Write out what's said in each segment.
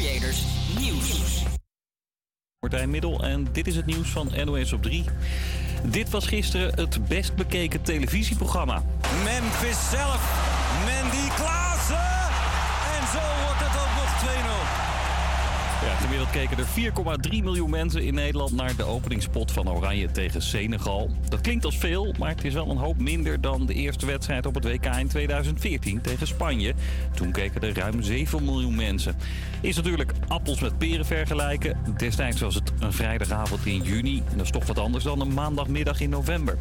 Creators Nieuws. Martijn Middel en dit is het nieuws van NOS op 3. Dit was gisteren het best bekeken televisieprogramma. Memphis zelf. Mandy keken er 4,3 miljoen mensen in Nederland naar de openingspot van Oranje tegen Senegal. Dat klinkt als veel, maar het is wel een hoop minder dan de eerste wedstrijd op het WK in 2014 tegen Spanje. Toen keken er ruim 7 miljoen mensen. Is natuurlijk appels met peren vergelijken. Destijds was het een vrijdagavond in juni en dat is toch wat anders dan een maandagmiddag in november.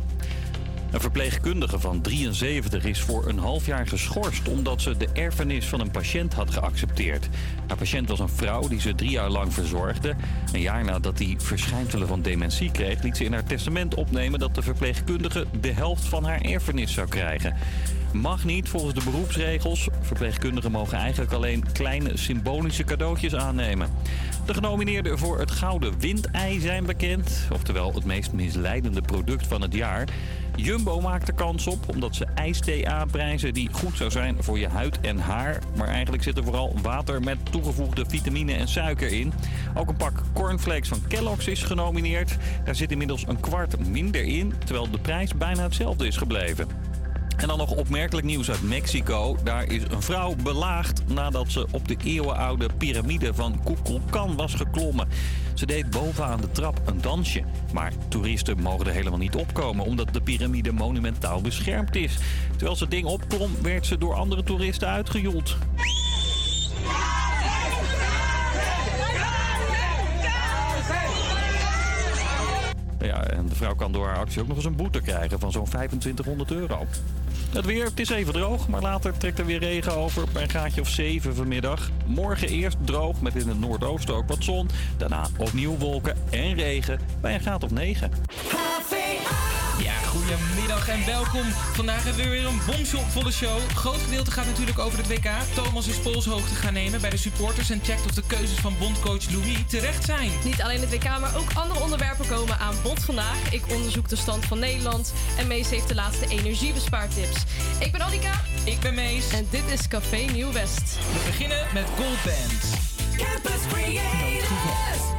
Een verpleegkundige van 73 is voor een half jaar geschorst omdat ze de erfenis van een patiënt had geaccepteerd. Haar patiënt was een vrouw die ze drie jaar lang verzorgde. Een jaar nadat hij verschijnselen van dementie kreeg, liet ze in haar testament opnemen dat de verpleegkundige de helft van haar erfenis zou krijgen. Mag niet volgens de beroepsregels. Verpleegkundigen mogen eigenlijk alleen kleine symbolische cadeautjes aannemen. De genomineerden voor het Gouden Windei zijn bekend. Oftewel het meest misleidende product van het jaar. Jumbo maakt er kans op omdat ze ijsthee aanprijzen die goed zou zijn voor je huid en haar. Maar eigenlijk zit er vooral water met toegevoegde vitamine en suiker in. Ook een pak cornflakes van Kellogg's is genomineerd. Daar zit inmiddels een kwart minder in, terwijl de prijs bijna hetzelfde is gebleven. En dan nog opmerkelijk nieuws uit Mexico. Daar is een vrouw belaagd nadat ze op de eeuwenoude piramide van Kukulkan was geklommen. Ze deed bovenaan de trap een dansje. Maar toeristen mogen er helemaal niet opkomen omdat de piramide monumentaal beschermd is. Terwijl ze het ding opklom, werd ze door andere toeristen uitgejoeld. En de vrouw kan door haar actie ook nog eens een boete krijgen van zo'n 2500 euro. Het weer, het is even droog, maar later trekt er weer regen over bij een graadje of 7 vanmiddag. Morgen eerst droog met in het noordoosten ook wat zon. Daarna opnieuw wolken en regen bij een graad of 9. Ja, goedemiddag en welkom. Vandaag hebben we weer een bomvolle show. Groot gedeelte gaat natuurlijk over het WK. Thomas is polshoogte gaan nemen bij de supporters en checkt of de keuzes van bondcoach Louis terecht zijn. Niet alleen het WK, maar ook andere onderwerpen komen aan bod vandaag. Ik onderzoek de stand van Nederland en Mees heeft de laatste energiebespaartips. Ik ben Annika. Ik ben Mees. En dit is Café Nieuw West. We beginnen met Gold Band. Campus Creators.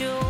Ik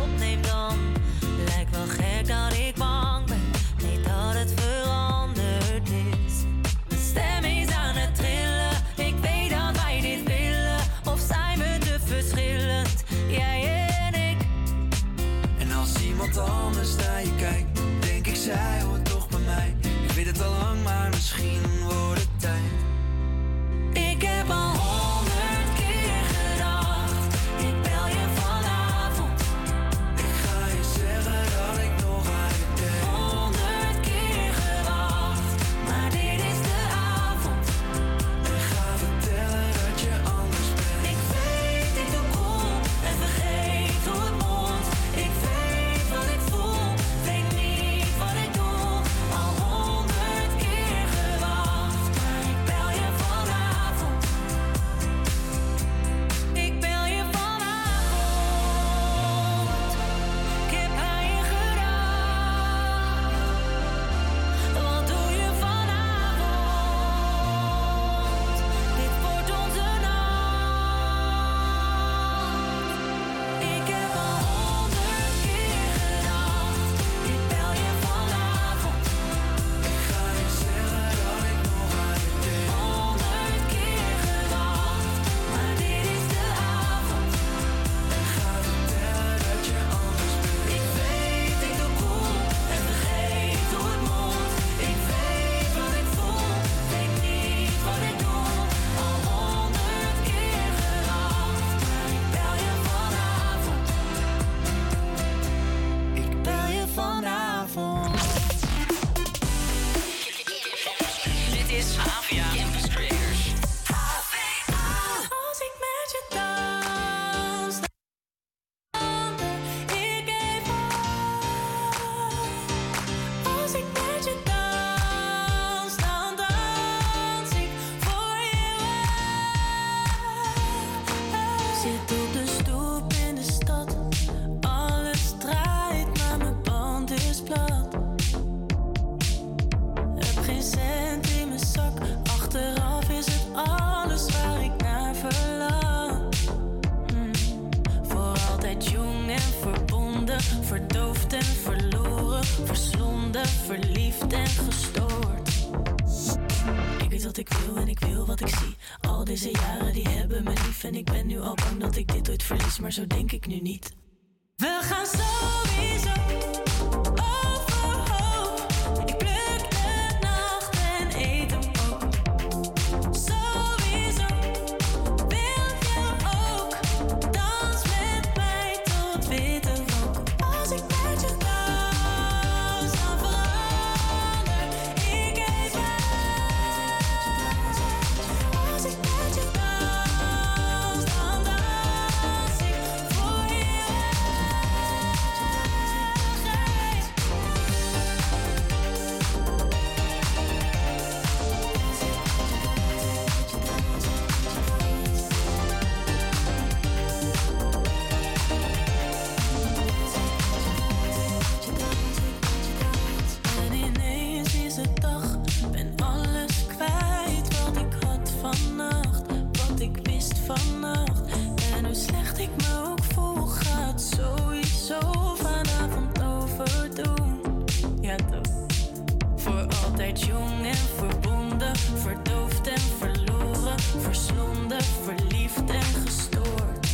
verslonden, verliefd en gestoord.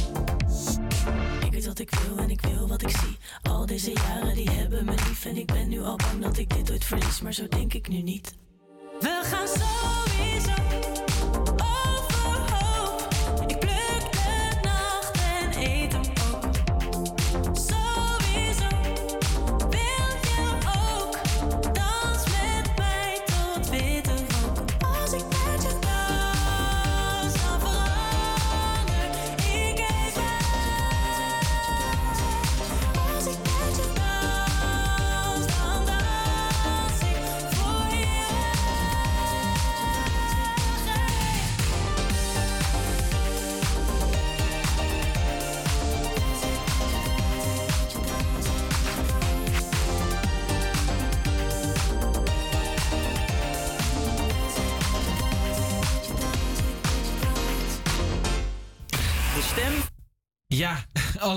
wat ik wil en ik wil wat ik zie. Al deze jaren die hebben me lief en ik ben nu al bang dat ik dit ooit verlies, maar zo denk ik nu niet. We gaan sowieso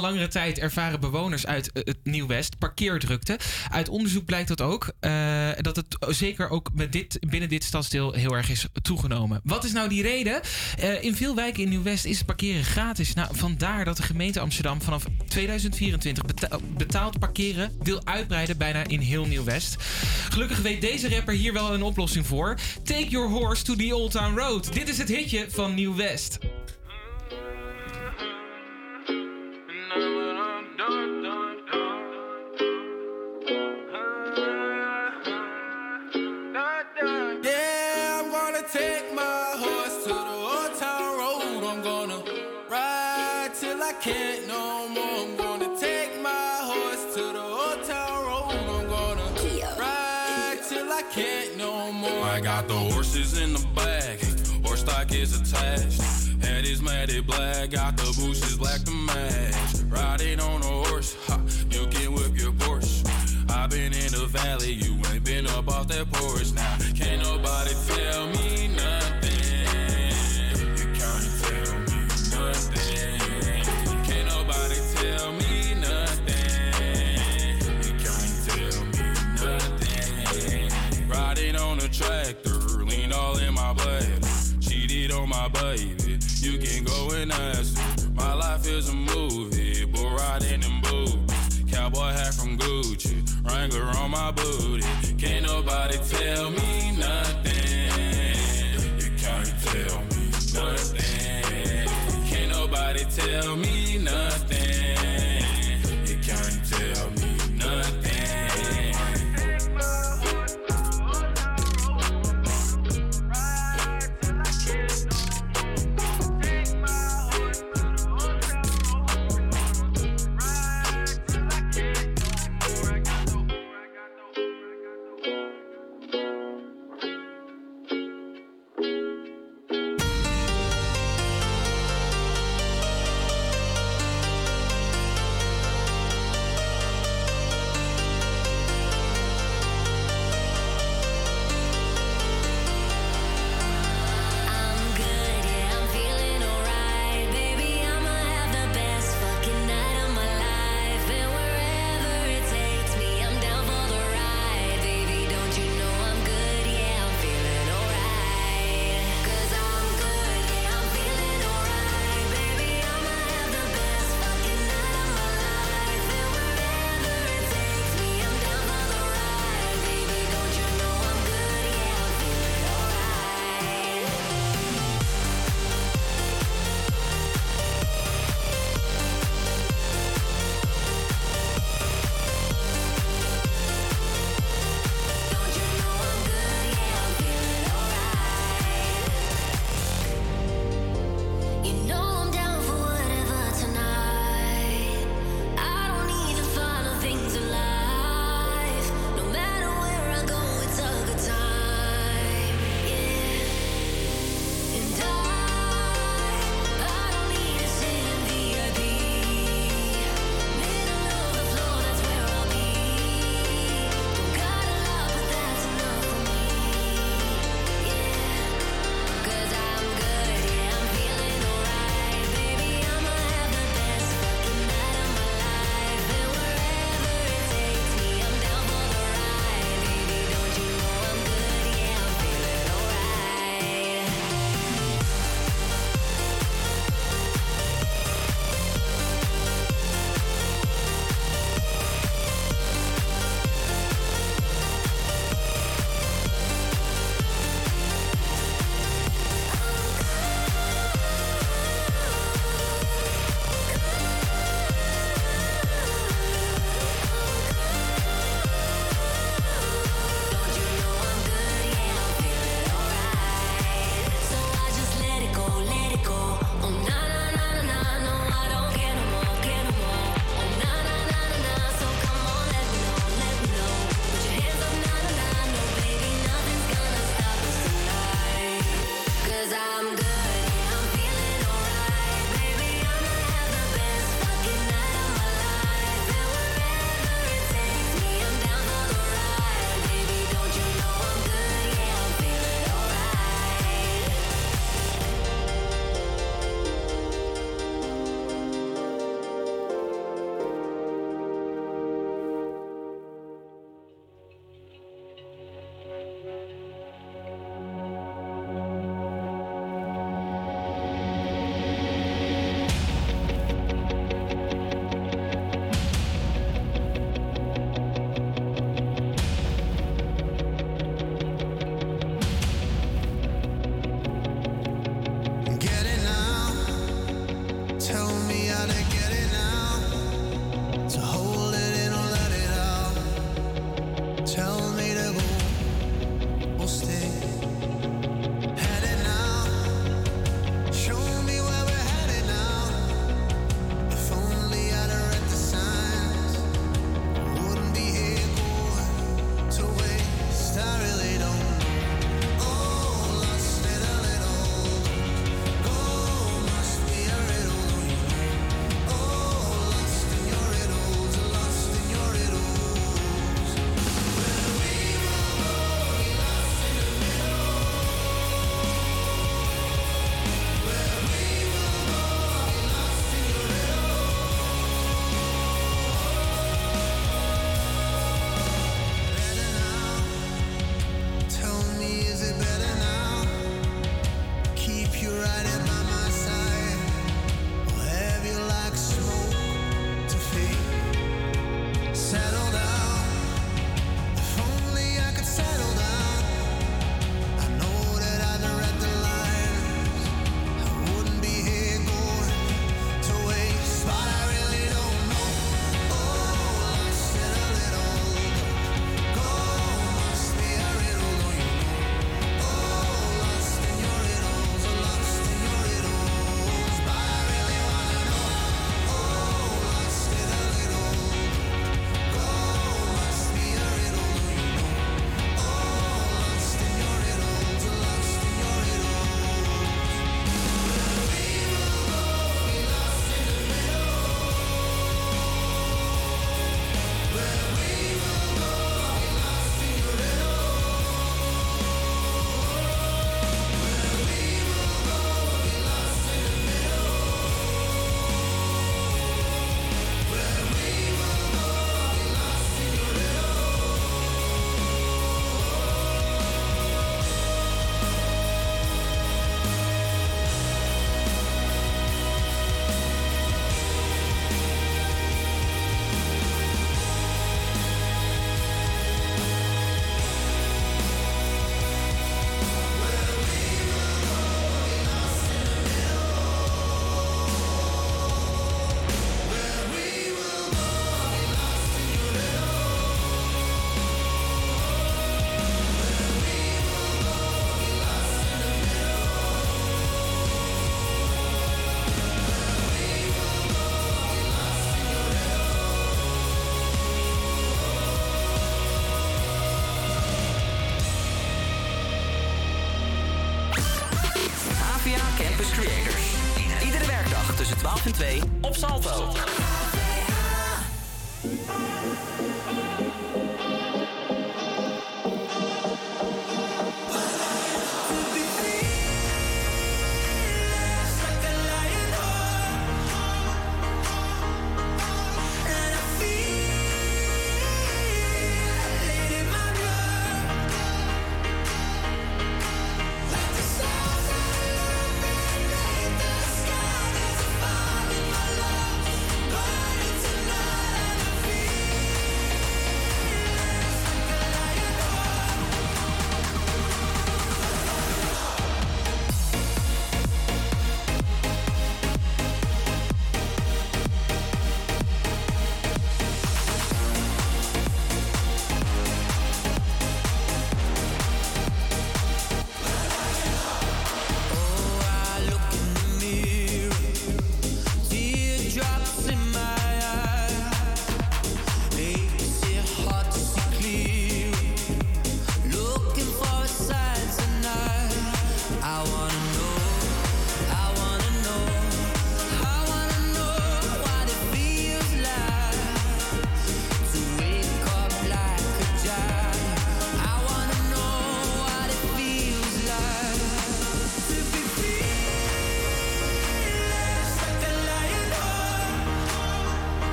langere tijd ervaren bewoners uit eh, het Nieuw-West parkeerdrukte. Uit onderzoek blijkt dat ook. eh, dat het zeker ook met dit, binnen dit stadsdeel heel erg is toegenomen. Wat is nou die reden? Eh, in veel wijken in Nieuw-West is het parkeren gratis. Nou, vandaar dat de gemeente Amsterdam vanaf 2024 beta- betaald parkeren wil uitbreiden bijna in heel Nieuw-West. Gelukkig weet deze rapper hier wel een oplossing voor. Take your horse to the Old Town Road. Dit is het hitje van Nieuw-West. Yeah, I'm gonna take my horse to the old town road. I'm gonna ride till I can't no more. I'm gonna take my horse to the old town road. I'm gonna ride till I can't no more. I got the horses in the bag, horse stock is attached. Black, got the bushes black to match. Riding on a horse, ha, you can whip your Porsche. i been in the valley, you ain't been up off that porch. Now, can't nobody tell me nothing. You can't tell me nothing. Can't nobody tell me nothing. You can't tell me nothing. Riding on a tractor, lean all in my blood. Cheated on my baby. You can go and ask her. My life is a movie, but riding in boots. Cowboy hat from Gucci, Wrangler on my booty. Can't nobody tell me nothing. You can't tell me nothing. Can't nobody tell me nothing.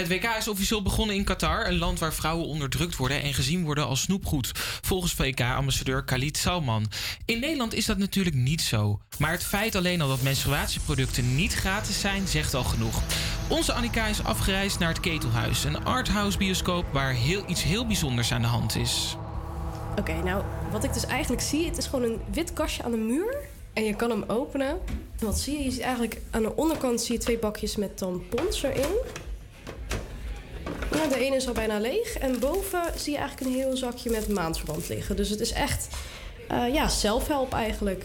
Het WK is officieel begonnen in Qatar, een land waar vrouwen onderdrukt worden en gezien worden als snoepgoed, volgens WK-ambassadeur Khalid Salman. In Nederland is dat natuurlijk niet zo. Maar het feit alleen al dat menstruatieproducten niet gratis zijn, zegt al genoeg. Onze Annika is afgereisd naar het Ketelhuis, een arthouse bioscoop waar heel, iets heel bijzonders aan de hand is. Oké, nou, wat ik dus eigenlijk zie, het is gewoon een wit kastje aan de muur. En je kan hem openen. En wat zie je? Je ziet eigenlijk aan de onderkant zie je twee bakjes met tampons erin. De ene is al bijna leeg. En boven zie je eigenlijk een heel zakje met maandverband liggen. Dus het is echt, eh, ja, self-help eigenlijk.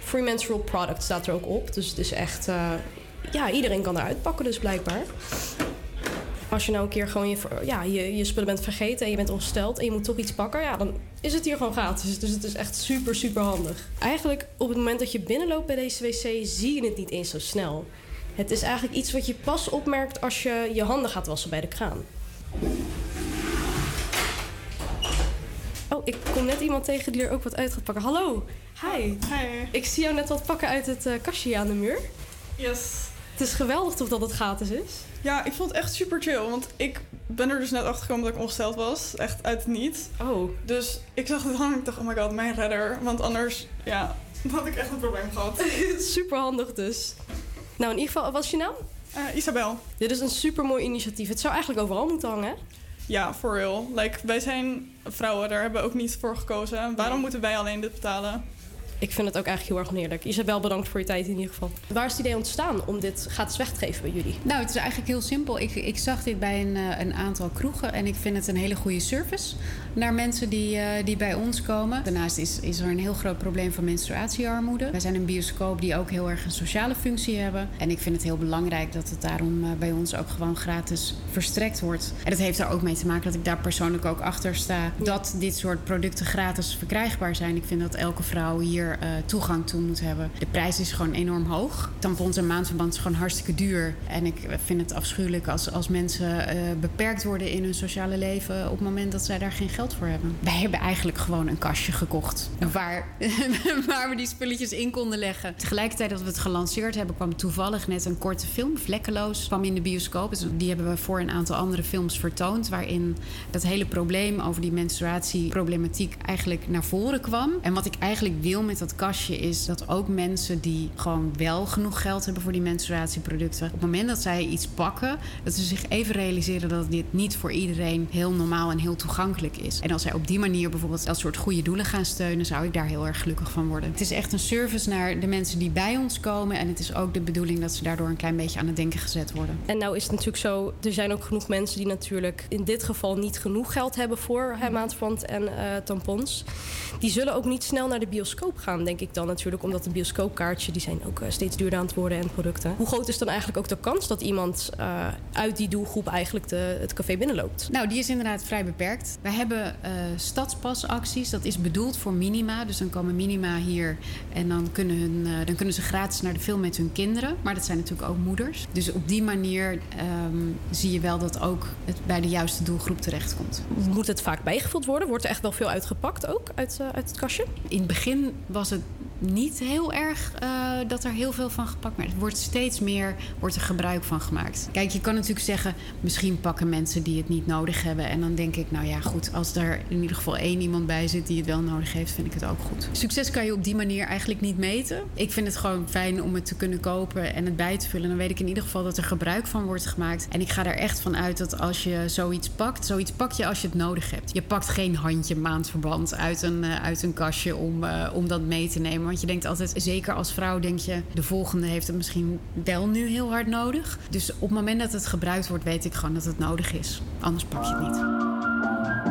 Free menstrual product staat er ook op. Dus het is echt, eh, ja, iedereen kan eruit pakken dus blijkbaar. Als je nou een keer gewoon je, ja, je, je spullen bent vergeten en je bent ongesteld en je moet toch iets pakken, ja, dan is het hier gewoon gratis. Dus het is echt super, super handig. Eigenlijk op het moment dat je binnenloopt bij deze wc zie je het niet eens zo snel. Het is eigenlijk iets wat je pas opmerkt als je je handen gaat wassen bij de kraan. Oh, ik kom net iemand tegen die er ook wat uit gaat pakken. Hallo. Hi. Hi. Ik zie jou net wat pakken uit het eh, kastje aan de muur. Yes. Het is geweldig toch dat het gratis is? Ja, ik vond het echt super chill. Want ik ben er dus net achter gekomen dat ik ongesteld was. Echt uit het niet. Oh. Dus ik zag het hangen en ik dacht, oh my god, mijn redder. Want anders, ja, dan had ik echt een probleem gehad. super handig dus. Nou, in ieder geval, wat is je naam? Eh, Isabel. Dit is een super mooi initiatief. Het zou eigenlijk overal moeten hangen, hè? Ja, for real. Like, wij zijn vrouwen, daar hebben we ook niet voor gekozen. Waarom moeten wij alleen dit betalen? Ik vind het ook eigenlijk heel erg oneerlijk. Isabel, bedankt voor je tijd in ieder geval. Waar is het idee ontstaan om dit gratis weg te geven bij jullie? Nou, het is eigenlijk heel simpel. Ik, ik zag dit bij een, eh, een aantal kroegen en ik vind het een hele goede service naar mensen die, eh, die bij ons komen. Daarnaast is, is er een heel groot probleem van menstruatiearmoede. Wij zijn een bioscoop die ook heel erg een sociale functie hebben. En ik vind het heel belangrijk dat het daarom eh, bij ons ook gewoon gratis verstrekt wordt. En dat heeft er ook mee te maken dat ik daar persoonlijk ook achter sta dat dit soort producten gratis verkrijgbaar zijn. Ik vind dat elke vrouw hier eh, toegang toe moet hebben. De prijs is gewoon enorm hoog. Tampons en maandverband is gewoon hartstikke duur. En ik vind het afschuwelijk als, als mensen eh, beperkt worden in hun sociale leven op het moment dat zij daar geen geld voor hebben. Wij hebben eigenlijk gewoon een kastje gekocht waar, waar we die spulletjes in konden leggen. Tegelijkertijd dat we het gelanceerd hebben, kwam toevallig net een korte film, Vlekkeloos, kwam in de bioscoop. Dus die hebben we voor een aantal andere films vertoond, waarin dat hele probleem over die menstruatieproblematiek eigenlijk naar voren kwam. En wat ik eigenlijk wil met dat kastje is dat ook mensen die gewoon wel genoeg geld hebben voor die menstruatieproducten, op het moment dat zij iets pakken, dat ze zich even realiseren dat dit niet voor iedereen heel normaal en heel toegankelijk is. En als zij op die manier bijvoorbeeld dat soort goede doelen gaan steunen, zou ik daar heel erg gelukkig van worden. Het is echt een service naar de mensen die bij ons komen en het is ook de bedoeling dat ze daardoor een klein beetje aan het denken gezet worden. En nou is het natuurlijk zo, er zijn ook genoeg mensen die natuurlijk in dit geval niet genoeg geld hebben voor hè, en eh, tampons. Die zullen ook niet snel naar de bioscoop gaan, denk ik dan natuurlijk, omdat een bioscoopkaartje, die zijn ook eh, steeds duurder aan het worden en producten. Hoe groot is dan eigenlijk ook de kans dat iemand eh, uit die doelgroep eigenlijk de, het café binnenloopt? Nou, die is inderdaad vrij beperkt. Wij hebben eh stadspasacties. Dat is bedoeld voor minima. Dus dan komen minima hier en dan kunnen, hun, dan kunnen ze gratis naar de film met hun kinderen. Maar dat zijn natuurlijk ook moeders. Dus op die manier ehm, zie je wel dat ook het bij de juiste doelgroep terechtkomt. Moet het vaak bijgevuld worden? Wordt er echt wel veel uitgepakt ook uit, uit het kastje? In het begin was het niet heel erg eh, dat er heel veel van gepakt werd. Het wordt steeds meer wordt er gebruik van gemaakt. Kijk, je kan natuurlijk zeggen, misschien pakken mensen die het niet nodig hebben. En dan denk ik, nou ja, goed, als er in ieder geval één iemand bij zit die het wel nodig heeft, vind ik het ook goed. Succes kan je op die manier eigenlijk niet meten. Ik vind het gewoon fijn om het te kunnen kopen en het bij te vullen. Dan weet ik in ieder geval dat er gebruik van wordt gemaakt. En ik ga er echt van uit dat als je zoiets pakt, zoiets pak je als je het nodig hebt. Je pakt geen handje maandverband uit een, eh, uit een kastje om, eh, om dat mee te nemen. Want je denkt altijd, zeker als vrouw, denk je, de volgende heeft het misschien wel nu heel hard nodig. Dus op het moment dat het gebruikt wordt, weet ik gewoon dat het nodig is. Anders pak je het niet.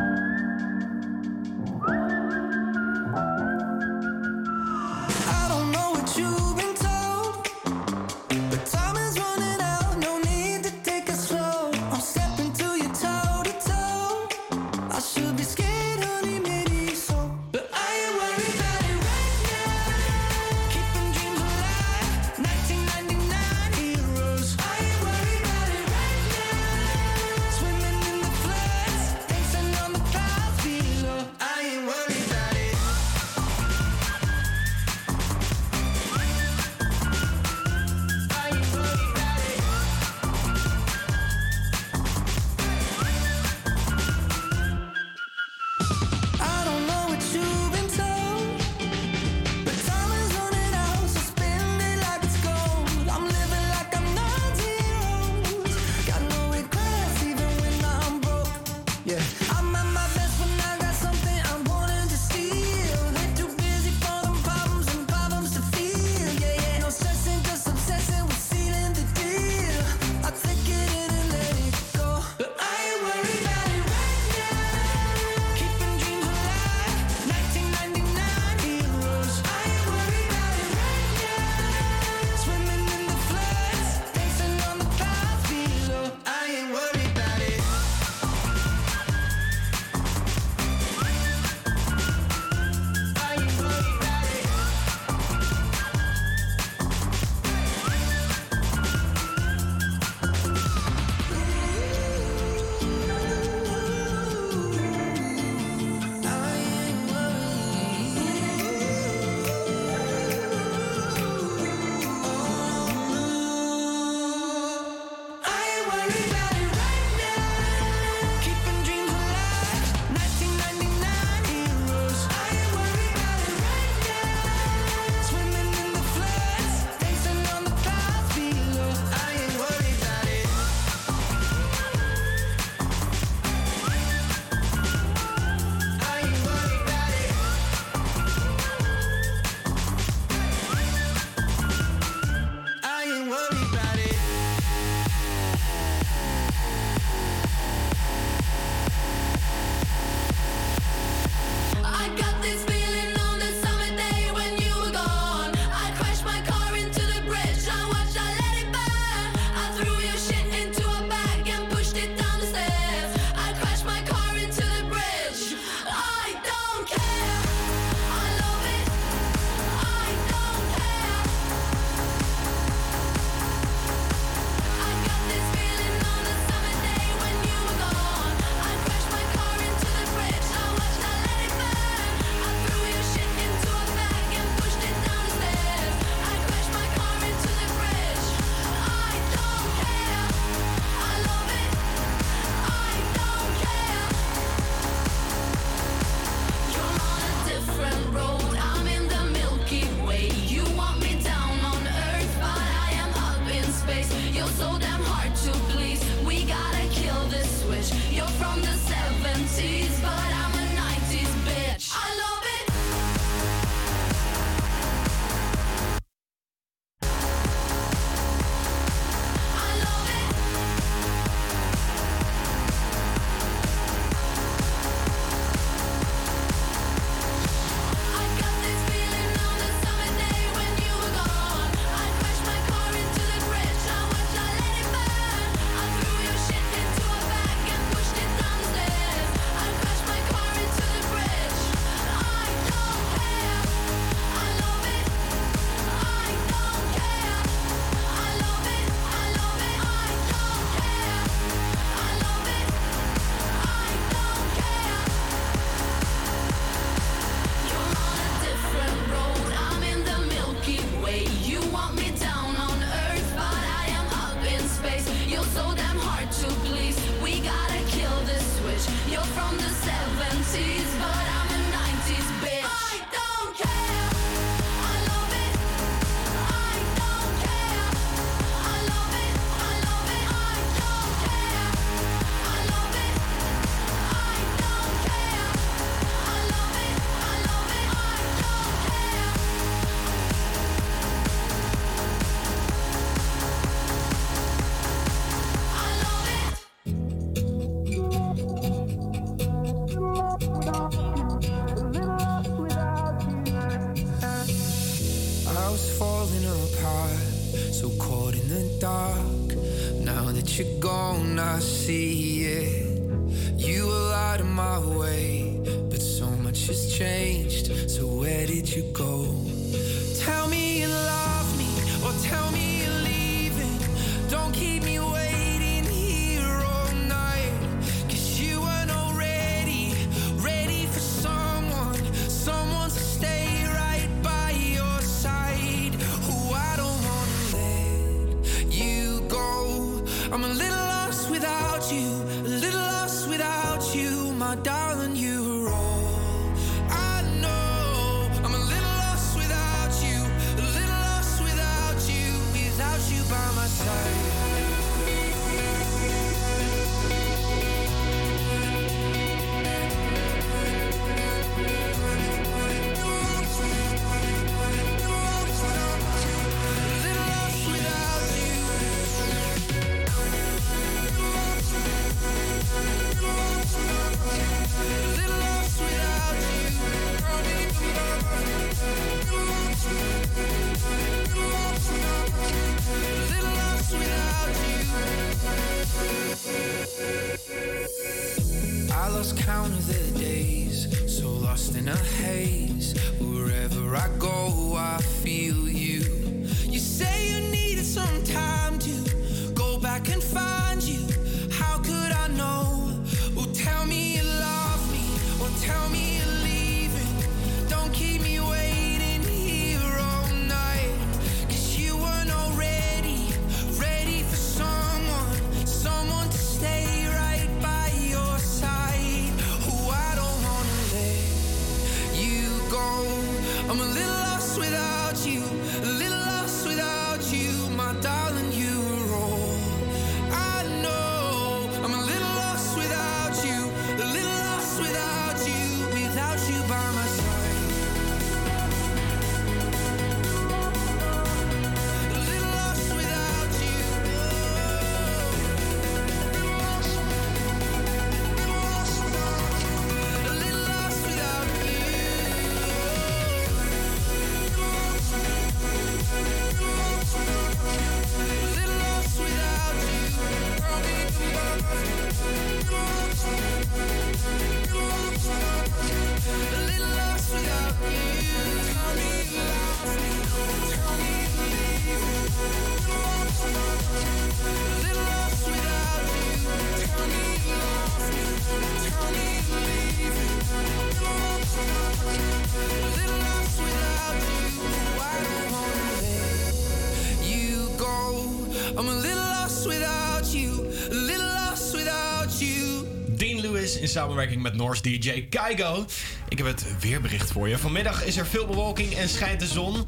samenwerking met Norse DJ Kaigo. Ik heb het weerbericht voor je. Vanmiddag is er veel bewolking en schijnt de zon.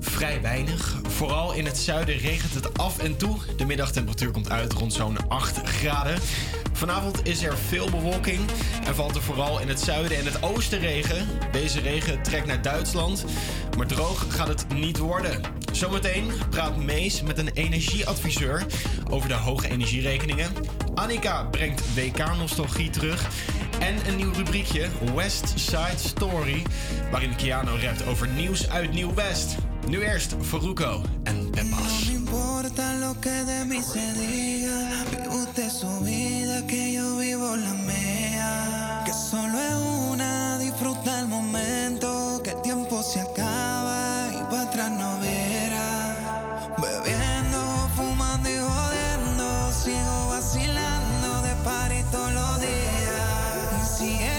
Vrij weinig. Vooral in het zuiden regent het af en toe. De middagtemperatuur komt uit rond zo'n 8 graden. Vanavond is er veel bewolking en valt er vooral in het zuiden en het oosten regen. Deze regen trekt naar Duitsland, maar droog gaat het niet worden. Zometeen praat Mees met een energieadviseur over de hoge energierekeningen. Annika brengt WK-nostalgie terug. En een nieuw rubriekje, West Side Story, waarin Keanu rapt over nieuws uit Nieuw-West. Nu eerst Faruko see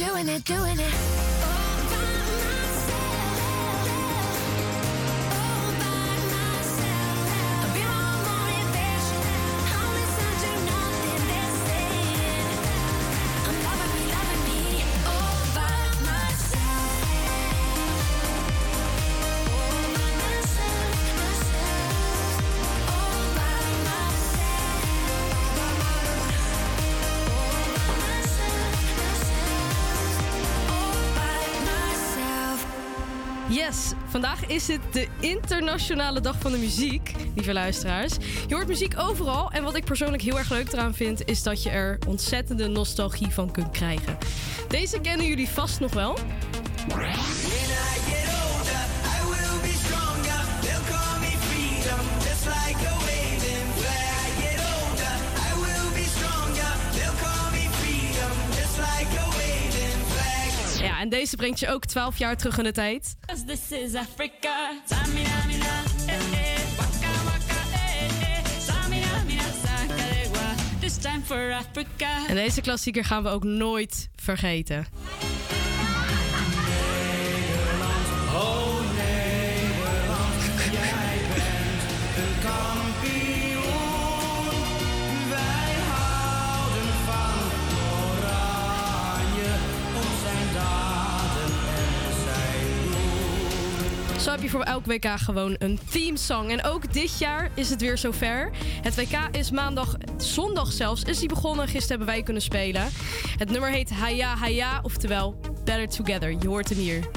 doing it, doing it. is het de Internationale Dag van de Muziek, lieve luisteraars. Je hoort muziek overal en wat ik persoonlijk heel erg leuk eraan vind, is dat je er ontzettende nostalgie van kunt krijgen. Deze kennen jullie vast nog wel. Deze brengt je ook 12 jaar terug in de tijd. This is Africa. En deze klassieker gaan we ook nooit vergeten. Zo heb je voor elk WK gewoon een themesong. En ook dit jaar is het weer zover. Het WK is maandag, zondag zelfs, is die begonnen. Gisteren hebben wij kunnen spelen. Het nummer heet Haya Haya, oftewel Better Together. Je hoort hem hier.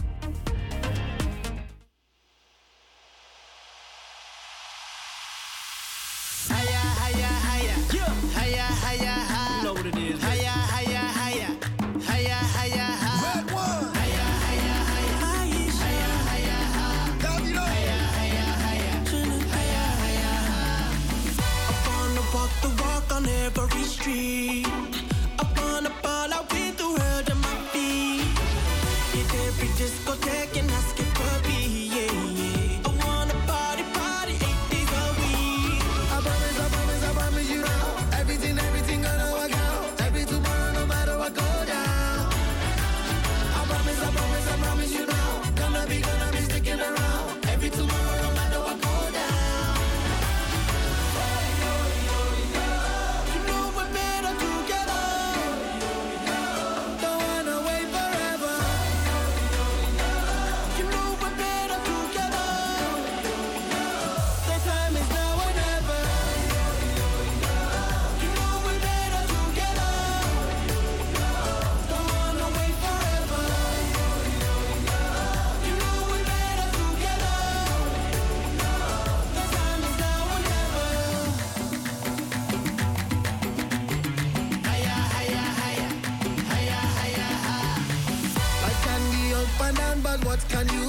discoteca. what can you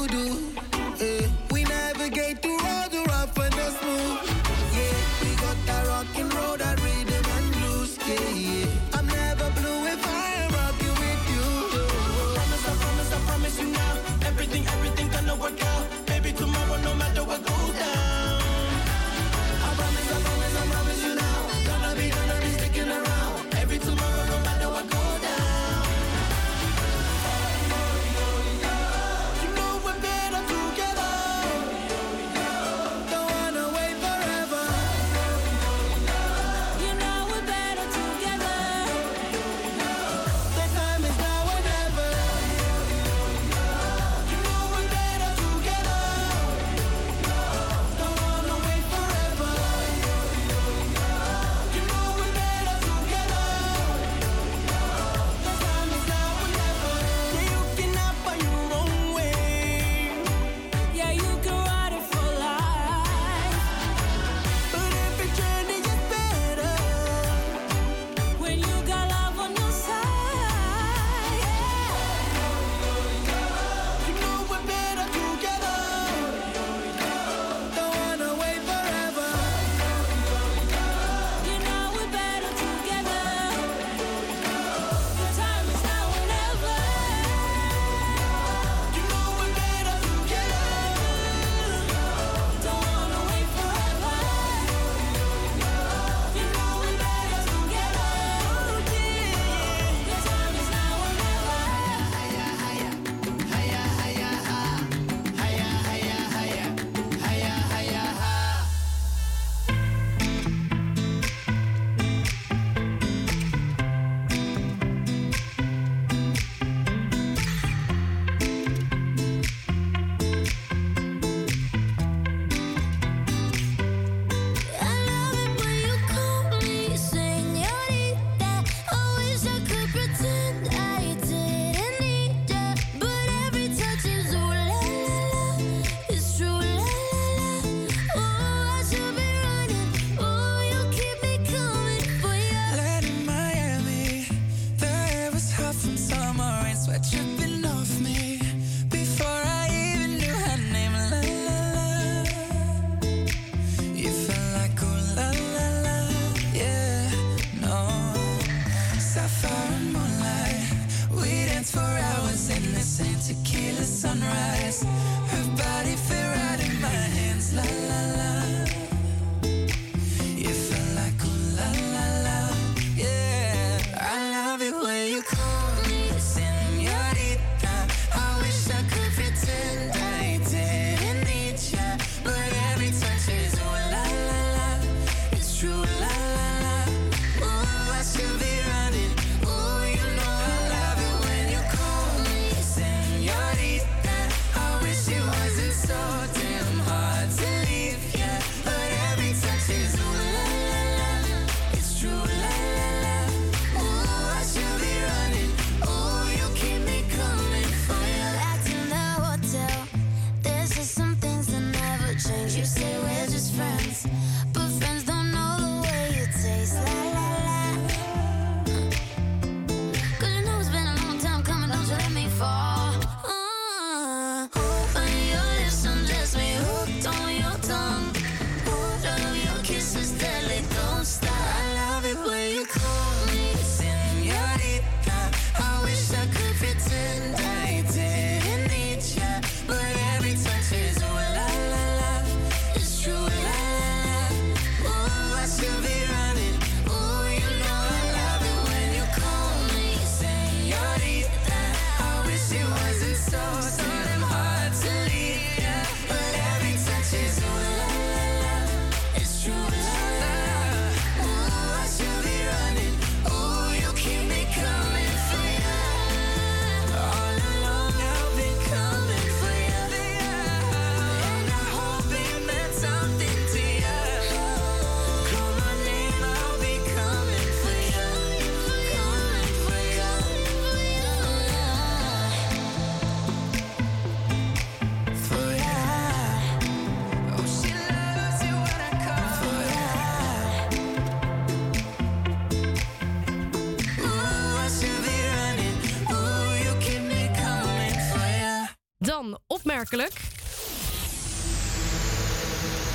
opmerkelijk.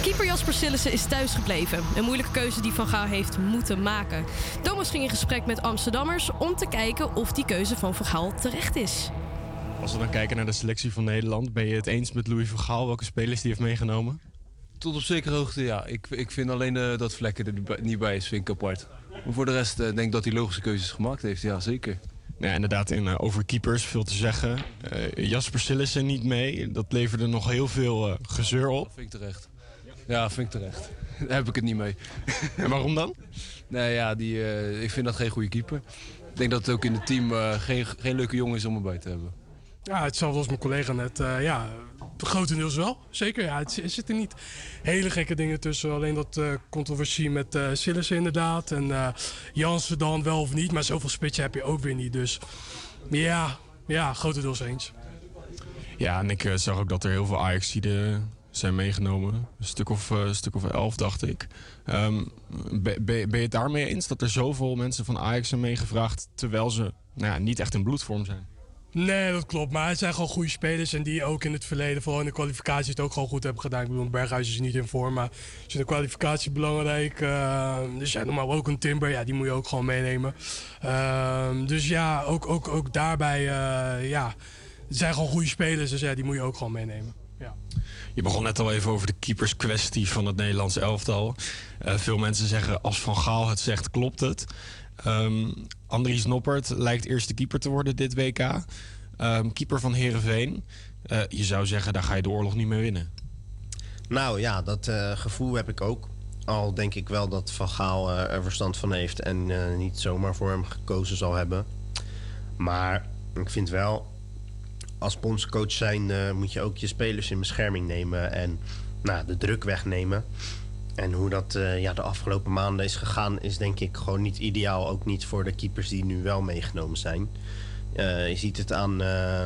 Keeper Jasper Sillissen is thuisgebleven. Een moeilijke keuze die Van Gaal heeft moeten maken. Thomas ging in gesprek met Amsterdammers om te kijken of die keuze van Van Gaal terecht is. Als we dan kijken naar de selectie van Nederland, ben je het eens met Louis van Gaal welke spelers die heeft meegenomen? Tot op zekere hoogte, ja. Ik, ik vind alleen eh, dat Vlekken er niet bij- is, vind ik apart. Maar voor de rest eh, denk ik dat hij logische keuzes gemaakt heeft, ja, zeker. Ja, inderdaad, in, eh, over keepers veel te zeggen. Eh, Jasper Sillissen niet mee. Dat leverde nog heel veel eh, gezeur op. Vind ik terecht. Ja, vind ik terecht. Daar heb ik het niet mee. En waarom dan? Nee, ja, die, eh, ik vind dat geen goede keeper. Ik denk dat het ook in het team eh, geen, geen leuke jongen is om erbij te hebben. Ja, hetzelfde als mijn collega net. eh, ja, grotendeels wel. Zeker, ja. Het, er zitten niet hele gekke dingen tussen. Alleen dat eh, controversie met Sillissen inderdaad. En eh Jansen dan wel of niet. Maar zoveel spitsen heb je ook weer niet. Dus ja, ja grotendeels eens. Ja, en ik zag ook dat er heel veel Ajaxiden zijn meegenomen. Een stuk of, stuk of elf, dacht ik. Ehm, ben je het daarmee eens dat er zoveel mensen van Ajax zijn meegevraagd... terwijl ze nou ja, niet echt in bloedvorm zijn? Nee, dat klopt. Maar het zijn gewoon goede spelers. En die ook in het verleden, vooral in de kwalificatie, het ook gewoon goed hebben gedaan. Ik bedoel, Berghuis is niet in vorm, maar is de kwalificatie belangrijk. Uh, dus ja, normaal ook een Timber, ja, die moet je ook gewoon meenemen. Uh, dus ja, ook, ook, ook daarbij, uh, ja, het zijn gewoon goede spelers. Dus ja, die moet je ook gewoon meenemen. Ja. Je begon net al even over de keeperskwestie van het Nederlands elftal. Uh, veel mensen zeggen, als Van Gaal het zegt, klopt het. Um, Andries Noppert lijkt eerste keeper te worden dit WK. Um, keeper van Herenveen. Uh, je zou zeggen, daar ga je de oorlog niet mee winnen. Nou ja, dat uh, gevoel heb ik ook. Al denk ik wel dat Van Gaal uh, er verstand van heeft en niet zomaar voor hem gekozen zal hebben. Maar ik vind wel, als bondscoach zijn moet je ook je spelers in bescherming nemen en nou, de druk wegnemen. En hoe dat uh, ja, de afgelopen maanden is gegaan, is denk ik gewoon niet ideaal. Ook niet voor de keepers die nu wel meegenomen zijn. Uh, je ziet het aan, uh,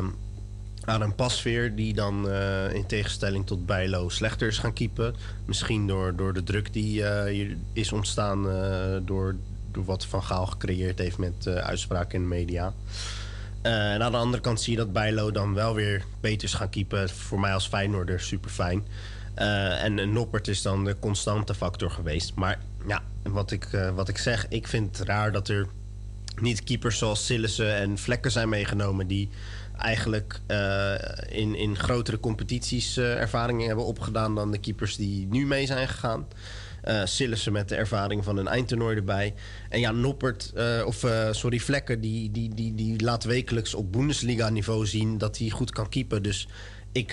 aan een pasveer die dan in tegenstelling tot Bijlo slechter is gaan keepen. Misschien door, door de druk die is ontstaan door, door wat Van Gaal gecreëerd heeft met uitspraken in de media. en aan de andere kant zie je dat Bijlo dan wel weer beter is gaan keepen. Voor mij als Feyenoorder super fijn. Uh, en Noppert is dan de constante factor geweest. Maar ja, wat ik, uh, wat ik zeg, ik vind het raar dat er niet keepers zoals Sillissen en Vlekken zijn meegenomen... die eigenlijk uh, in, in grotere competities ervaringen hebben opgedaan... dan de keepers die nu mee zijn gegaan. Uh, Sillissen met de ervaring van een eindtoernooi erbij. En ja, Noppert, of sorry, Vlekken, die, die, die, die laat wekelijks op Bundesliga-niveau zien dat hij goed kan keepen. Dus ik,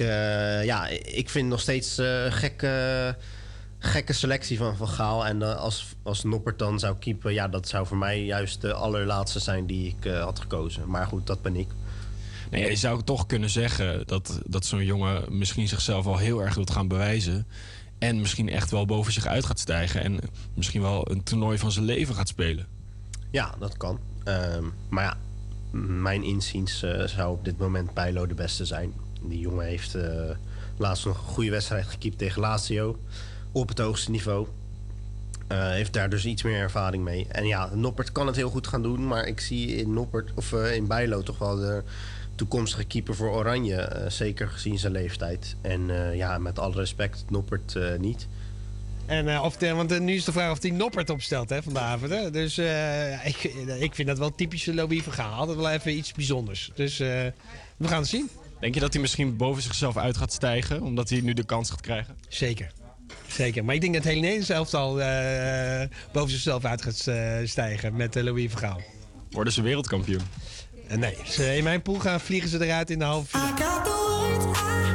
ja, ik vind nog steeds gekke, gekke selectie van Van Gaal. En als, als Noppert dan zou keepen, ja, dat zou voor mij juist de allerlaatste zijn die ik had gekozen. Maar goed, dat ben ik. Nee, je zou toch kunnen zeggen dat, dat zo'n jongen misschien zichzelf al heel erg wilt gaan bewijzen. En misschien echt wel boven zich uit gaat stijgen. En misschien wel een toernooi van zijn leven gaat spelen. Ja, dat kan. Um, maar ja, mijn inziens uh, zou op dit moment Bijlo de beste zijn. Die jongen heeft uh, Laatst nog een goede wedstrijd gekiept tegen Lazio. Op het hoogste niveau. Eh, heeft daar dus iets meer ervaring mee. En ja, Noppert kan het heel goed gaan doen. Maar ik zie in Noppert, of eh, in Bijlo toch wel de toekomstige keeper voor Oranje. eh, zeker gezien zijn leeftijd. En eh, ja, met alle respect, Noppert eh, niet. En, eh, of want eh, nu is de vraag of hij Noppert opstelt hè, vanavond. Hè? Dus eh, ik, ik vind dat wel typische Louis Vergaal. Altijd wel even iets bijzonders. Dus eh, we gaan het zien. Denk je dat hij misschien boven zichzelf uit gaat stijgen, omdat hij nu de kans gaat krijgen? Zeker. Zeker. Maar ik denk dat het hele Nederlands elftal eh boven zichzelf uit gaat eh, stijgen met eh, Louis Vergaal. Worden ze wereldkampioen? Nee. Ze- in mijn pool gaan vliegen ze eruit in de halve finale.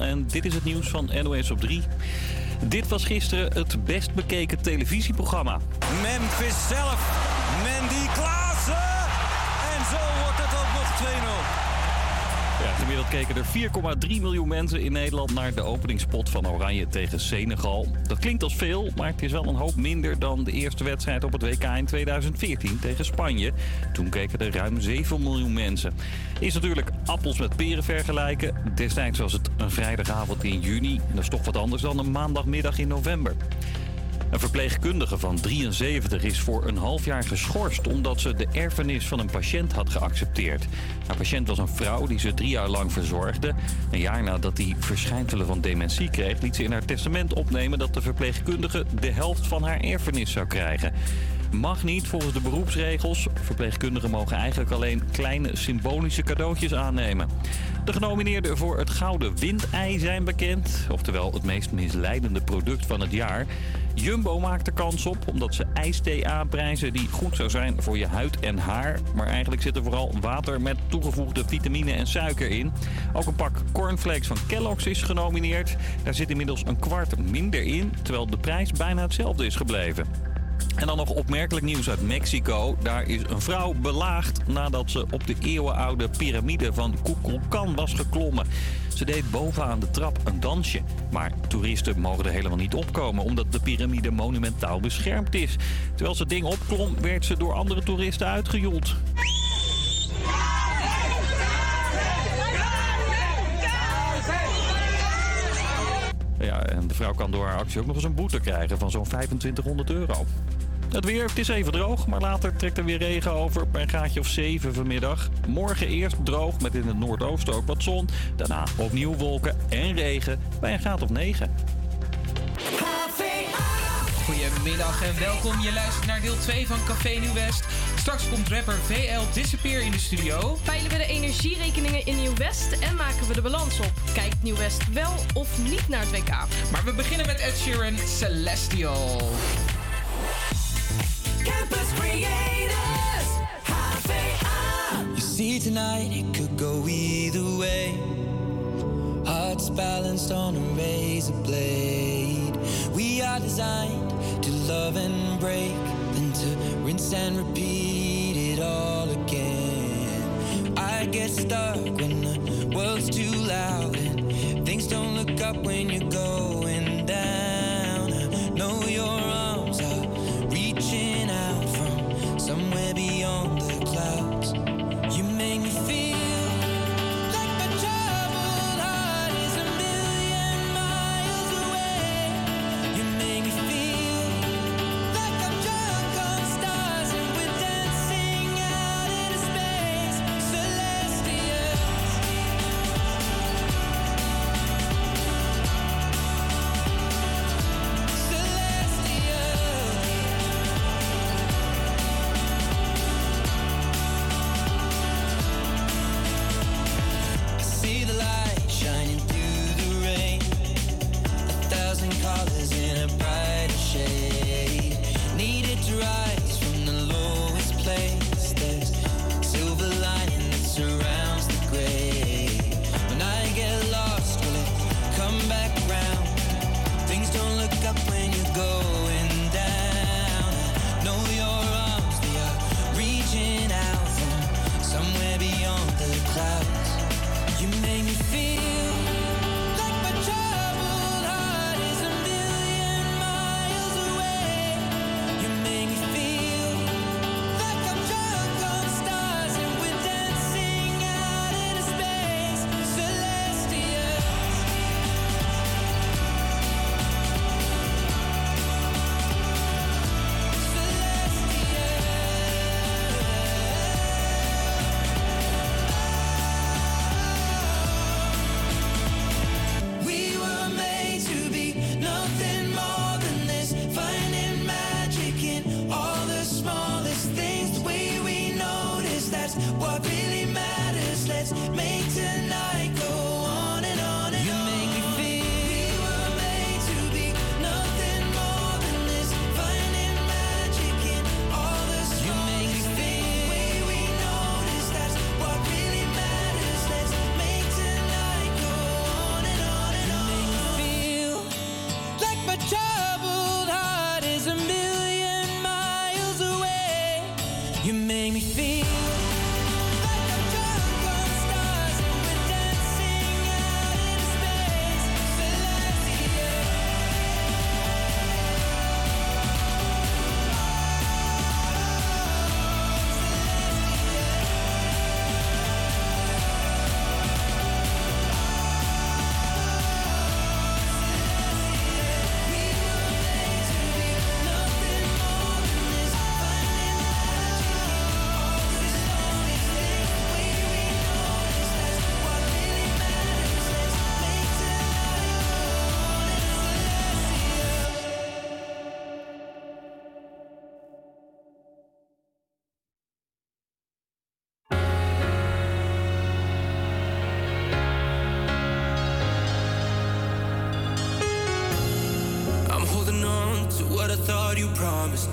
En dit is het nieuws van NOS op 3. Dit was gisteren het best bekeken televisieprogramma. Memphis zelf. Keken er 4,3 miljoen mensen in Nederland naar de openingspot van Oranje tegen Senegal. Dat klinkt als veel, maar het is wel een hoop minder dan de eerste wedstrijd op het WK in 2014 tegen Spanje. Toen keken er ruim 7 miljoen mensen. Is natuurlijk appels met peren vergelijken. Destijds was het een vrijdagavond in juni. Dat is toch wat anders dan een maandagmiddag in november. Een verpleegkundige van 73 is voor een half jaar geschorst omdat ze de erfenis van een patiënt had geaccepteerd. Haar patiënt was een vrouw die ze drie jaar lang verzorgde. Een jaar nadat hij verschijnselen van dementie kreeg, liet ze in haar testament opnemen dat de verpleegkundige de helft van haar erfenis zou krijgen. Mag niet volgens de beroepsregels. Verpleegkundigen mogen eigenlijk alleen kleine symbolische cadeautjes aannemen. De genomineerden voor het Gouden Windei zijn bekend. Oftewel het meest misleidende product van het jaar. Jumbo maakt er kans op omdat ze ijsthee aanprijzen die goed zou zijn voor je huid en haar. Maar eigenlijk zit er vooral water met toegevoegde vitamine en suiker in. Ook een pak cornflakes van Kellogg's is genomineerd. Daar zit inmiddels een kwart minder in, terwijl de prijs bijna hetzelfde is gebleven. En dan nog opmerkelijk nieuws uit Mexico. Daar is een vrouw belaagd nadat ze op de eeuwenoude piramide van Kukulkan was geklommen. Ze deed bovenaan de trap een dansje. Maar toeristen mogen er helemaal niet opkomen omdat de piramide monumentaal beschermd is. Terwijl ze het ding opklom, werd ze door andere toeristen uitgejoeld. Ja, en de vrouw kan door haar actie ook nog eens een boete krijgen van zo'n 2500 euro. Het weer, het is even droog, maar later trekt er weer regen over bij een graadje of 7 vanmiddag. Morgen eerst droog met in het noordoosten ook wat zon. Daarna opnieuw wolken en regen bij een graad of 9. Goedemiddag en welkom. Je luistert naar deel 2 van Café Nieuw West. Straks komt rapper VL Disappear in de studio. Peilen we de energierekeningen in Nieuw-West en maken we de balans op. Kijkt Nieuw-West wel of niet naar het WK? Maar we beginnen met Ed Sheeran, Celestial. See tonight it could go either way. Hearts balanced on a razor blade. We are designed to love and break, then to rinse and repeat it all again. I get stuck when the world's too loud and things don't look up when you're going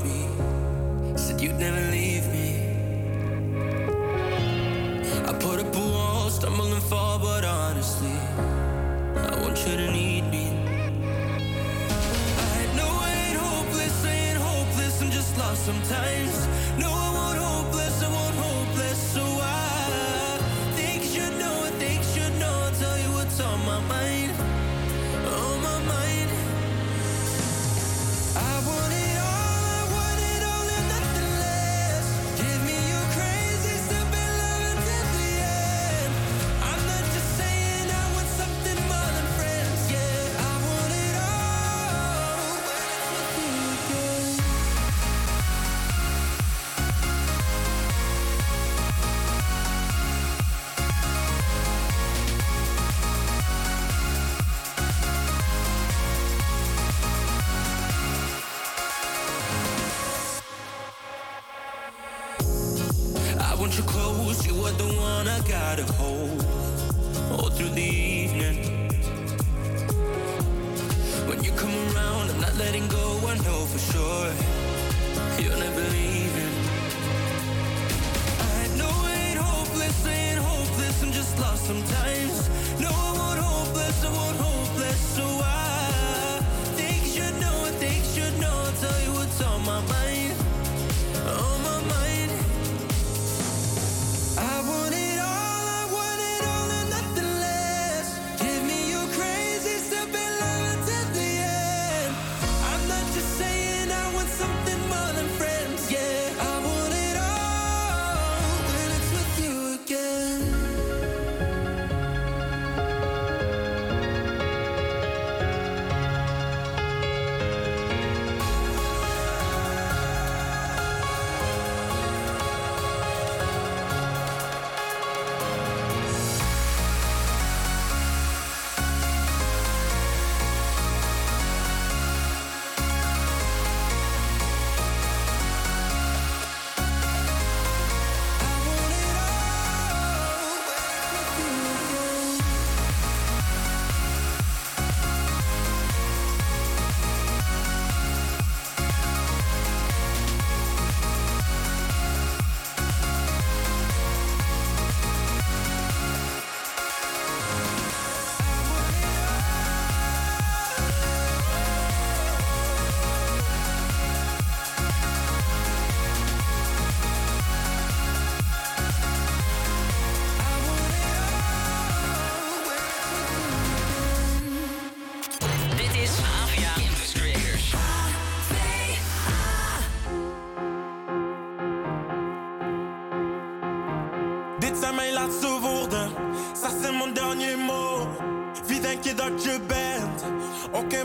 me. Said you'd never leave me. I put up a wall, stumble and fall, but honestly, I want you to need me. I know I ain't hopeless, I ain't hopeless, I'm just lost sometimes.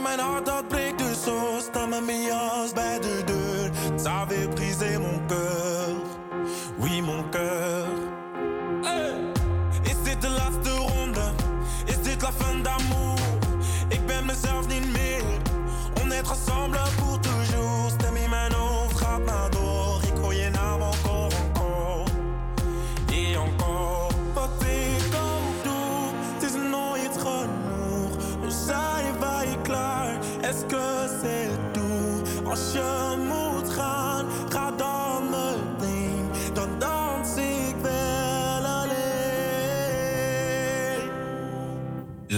in mijn hart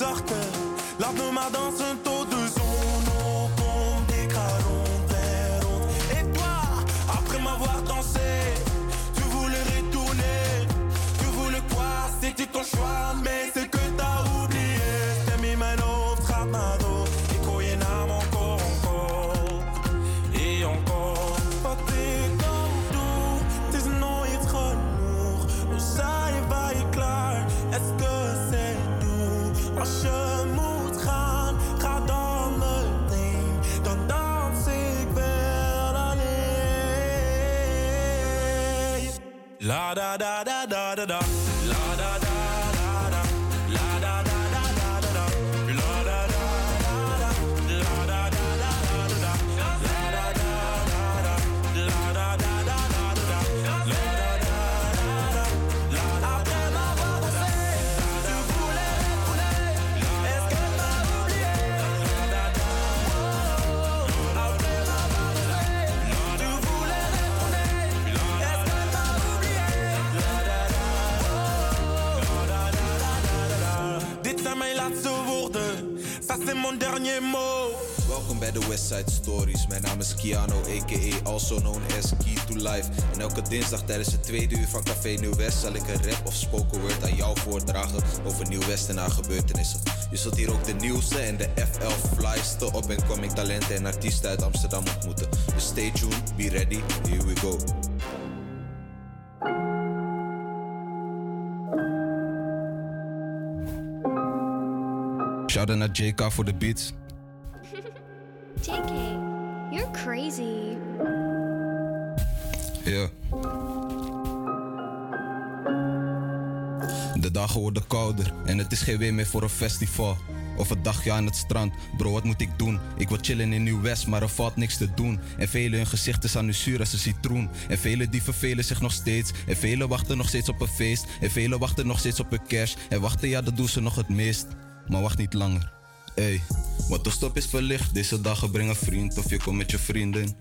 zachter da da da da bij de Westside Stories. Mijn naam is Kiano, a.k.a. also known as Key to Life. En elke dinsdag tijdens het tweede uur van Café Nieuw West zal ik een rap of spoken word aan jou voordragen over Nieuw West en haar gebeurtenissen. Je zult hier ook de nieuwste en de FL flyste op en coming talenten en artiesten uit Amsterdam ontmoeten. Dus stay tuned, be ready, here we go. Shout out naar JK voor de beats. JK, you're crazy. Ja. De dagen worden kouder en het is geen weer meer voor een festival. Of een dagje aan het strand. Bro, wat moet ik doen? Ik wil chillen in Nieuw-West, maar er valt niks te doen. En velen hun gezicht is aan nu zuur als een citroen. En velen die vervelen zich nog steeds. En velen wachten nog steeds op een feest. En velen wachten nog steeds op een cash. En wachten, ja, dat doen ze nog het meest. Maar wacht niet langer. Ey, wat de stop is verlicht. Deze dagen breng een vriend of je komt met je vrienden.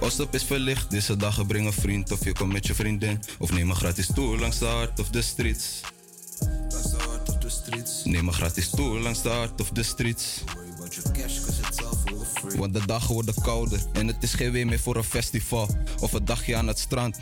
Oostop is verlicht, deze dagen breng een vriend of je komt met je vriendin. Of neem een gratis tour langs de hart of de streets. Langs de hart of de streets. Neem een gratis tour langs de hart of de streets. Want de dagen worden kouder en het is geen weer meer voor een festival of een dagje aan het strand.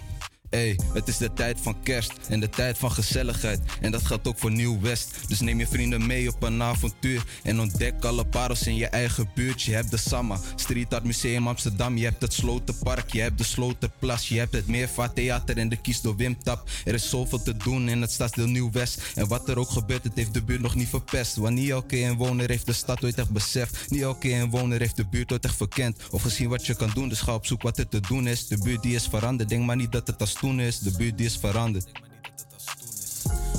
Ey, het is de tijd van kerst en de tijd van gezelligheid. En dat geldt ook voor Nieuw-West. Dus neem je vrienden mee op een avontuur. En ontdek alle parels in je eigen buurt. Je hebt de Samma, Street Art Museum Amsterdam. Je hebt het Slotenpark, je hebt de Sloterplas. Je hebt het Meervaart Theater en de Kies door Wim Tap. Er is zoveel te doen in het stadsdeel Nieuw-West. En wat er ook gebeurt, het heeft de buurt nog niet verpest. Want niet elke inwoner heeft de stad ooit echt beseft. Niet elke inwoner heeft de buurt ooit echt verkend. Of gezien wat je kan doen, dus ga op zoek wat er te doen is. De buurt die is veranderd, denk maar niet dat het als toen is. De buurt die is veranderd.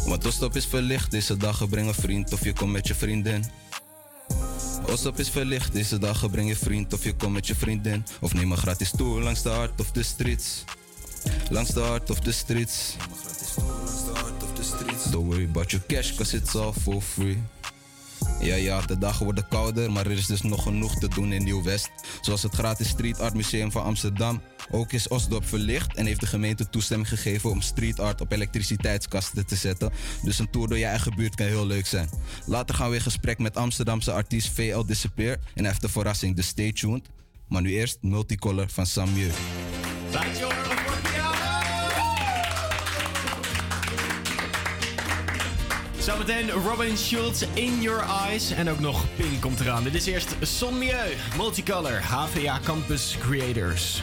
Want Oostop is verlicht, deze dagen breng een vriend of je komt met je vriendin. Oostop is verlicht, deze dagen breng je vriend of je komt met je vriendin. Of neem een gratis tour langs de hart of de streets. Langs de hart of the streets. Don't worry about your cash, cause it's all for free. Ja, ja, de dagen worden kouder, maar er is dus nog genoeg te doen in Nieuw-West. Zoals het gratis Street Art Museum van Amsterdam. Ook is Osdorp verlicht en heeft de gemeente toestemming gegeven om street art op elektriciteitskasten te zetten. Dus een tour door je eigen buurt kan heel leuk zijn. Later gaan we in gesprek met Amsterdamse artiest VL Disappear en hij heeft de verrassing, dus stay tuned. Maar nu eerst Multicolor van Sam Zometeen Robin Schultz, In Your Eyes. En ook nog Pink komt eraan. Dit is eerst Son Multicolor, HVA Campus Creators.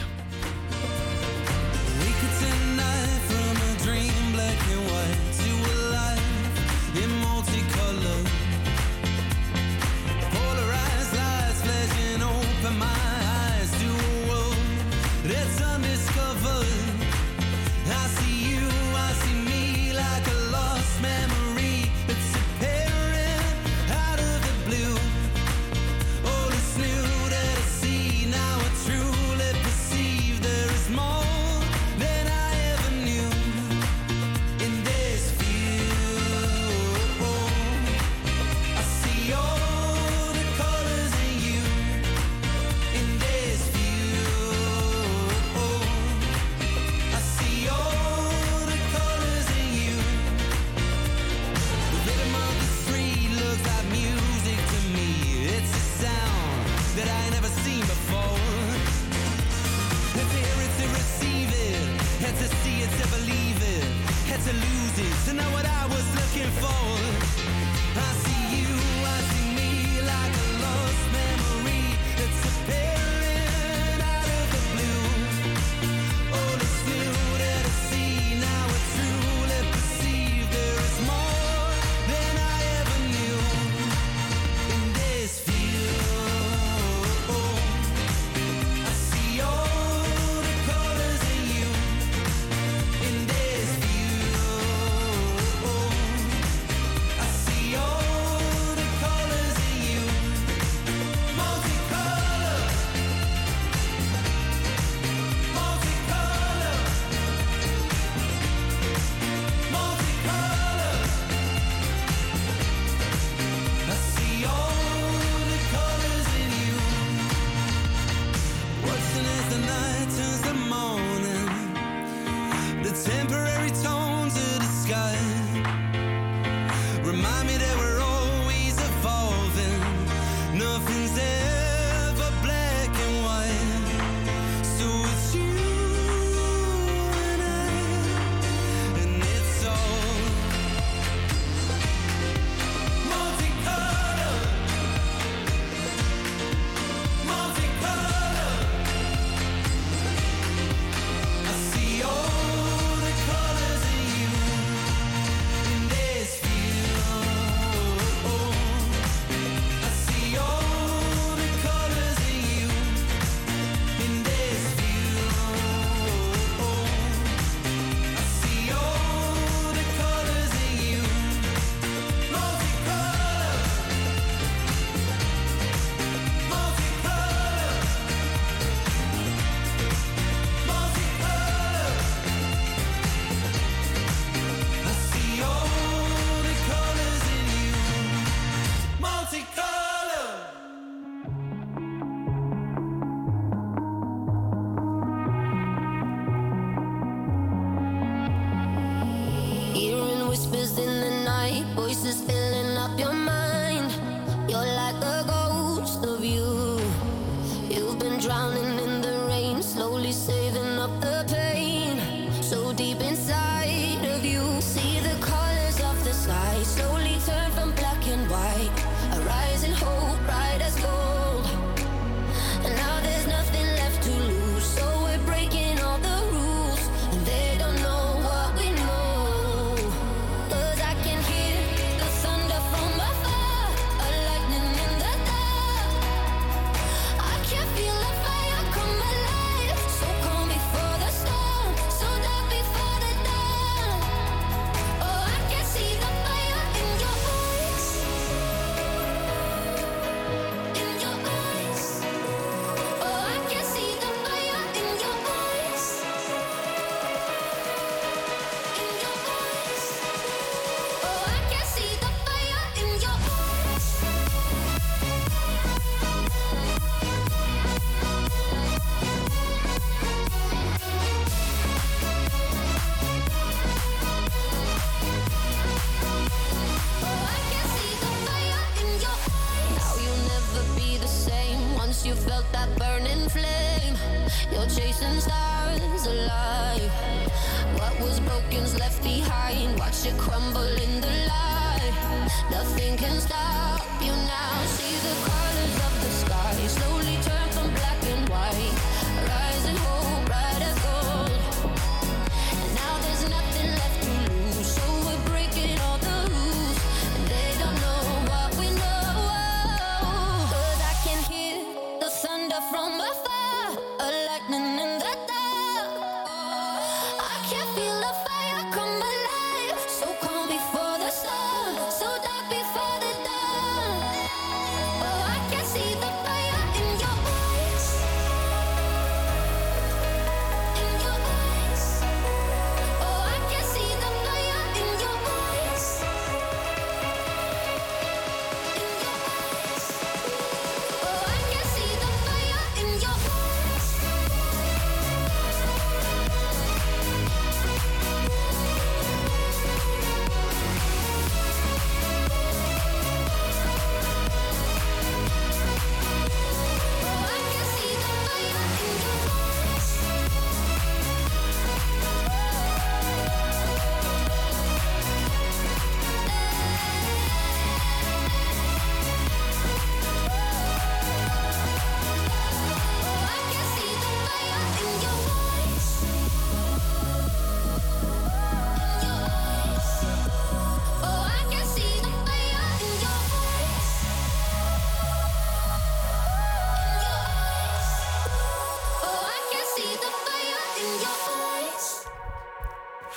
know what I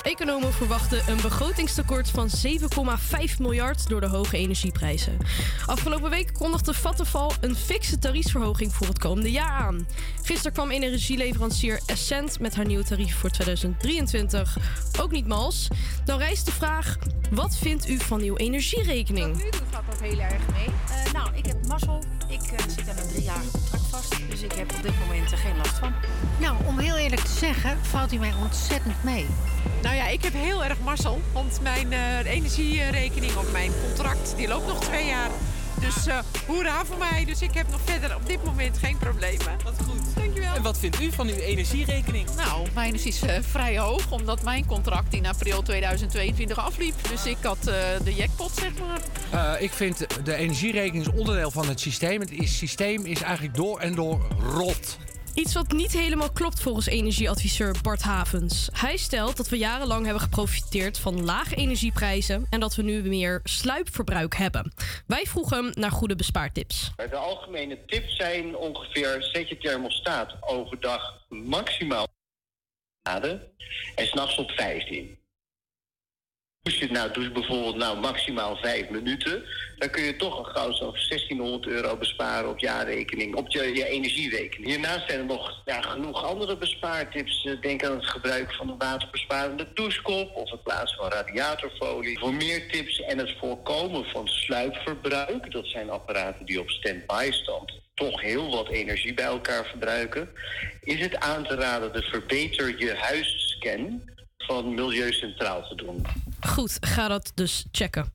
Economen verwachten een begrotingstekort van 7,5 miljard door de hoge energieprijzen. Afgelopen week kondigde Vattenfall een fikse tariefsverhoging voor het komende jaar aan. Gisteren kwam energieleverancier Essent met haar nieuwe tarief voor 2023. Ook niet mals. Dan rijst de vraag: wat vindt u van uw energierekening? Wat nu doet, gaat dat heel erg mee. Eh, nou, ik heb mazzel ik eh, zit aan een driejarig contract vast, dus ik heb op dit moment er geen last van. Nou, om heel eerlijk te zeggen, valt hij mij ontzettend mee. Nou ja, ik heb heel erg mazzel. Want mijn eh, energierekening of mijn contract, die loopt nog twee jaar. Dus eh hoera voor mij. Dus ik heb nog verder op dit moment geen problemen. Wat goed. En wat vindt u van uw energierekening? Nou, mijn is eh, vrij hoog, omdat mijn contract in april 2022 afliep. Dus ik had eh, de jackpot, zeg maar. Eh, ik vind de energierekening is onderdeel van het systeem. Het is- systeem is eigenlijk door en door rot. Iets wat niet helemaal klopt volgens energieadviseur Bart Havens. Hij stelt dat we jarenlang hebben geprofiteerd van lage energieprijzen en dat we nu meer sluipverbruik hebben. Wij vroegen hem naar goede bespaartips. De algemene tips zijn ongeveer zet je thermostaat overdag maximaal graden en s'nachts op 15. Als je nou doet bijvoorbeeld nou maximaal 5 minuten, dan kun je toch al gauw zo'n 1600 euro besparen op jaarrekening, op je, je energierekening. Hiernaast zijn er nog ja, genoeg andere bespaartips. Eh, Denk aan het gebruik van een waterbesparende douchekop of het plaatsen van radiatorfolie. Voor meer tips en het voorkomen van sluipverbruik, dat zijn apparaten die op standby stand toch heel wat energie bij elkaar verbruiken, is het aan te raden de Verbeter Je Huis scan van Milieu Centraal te doen. Goed, ga dat dus checken.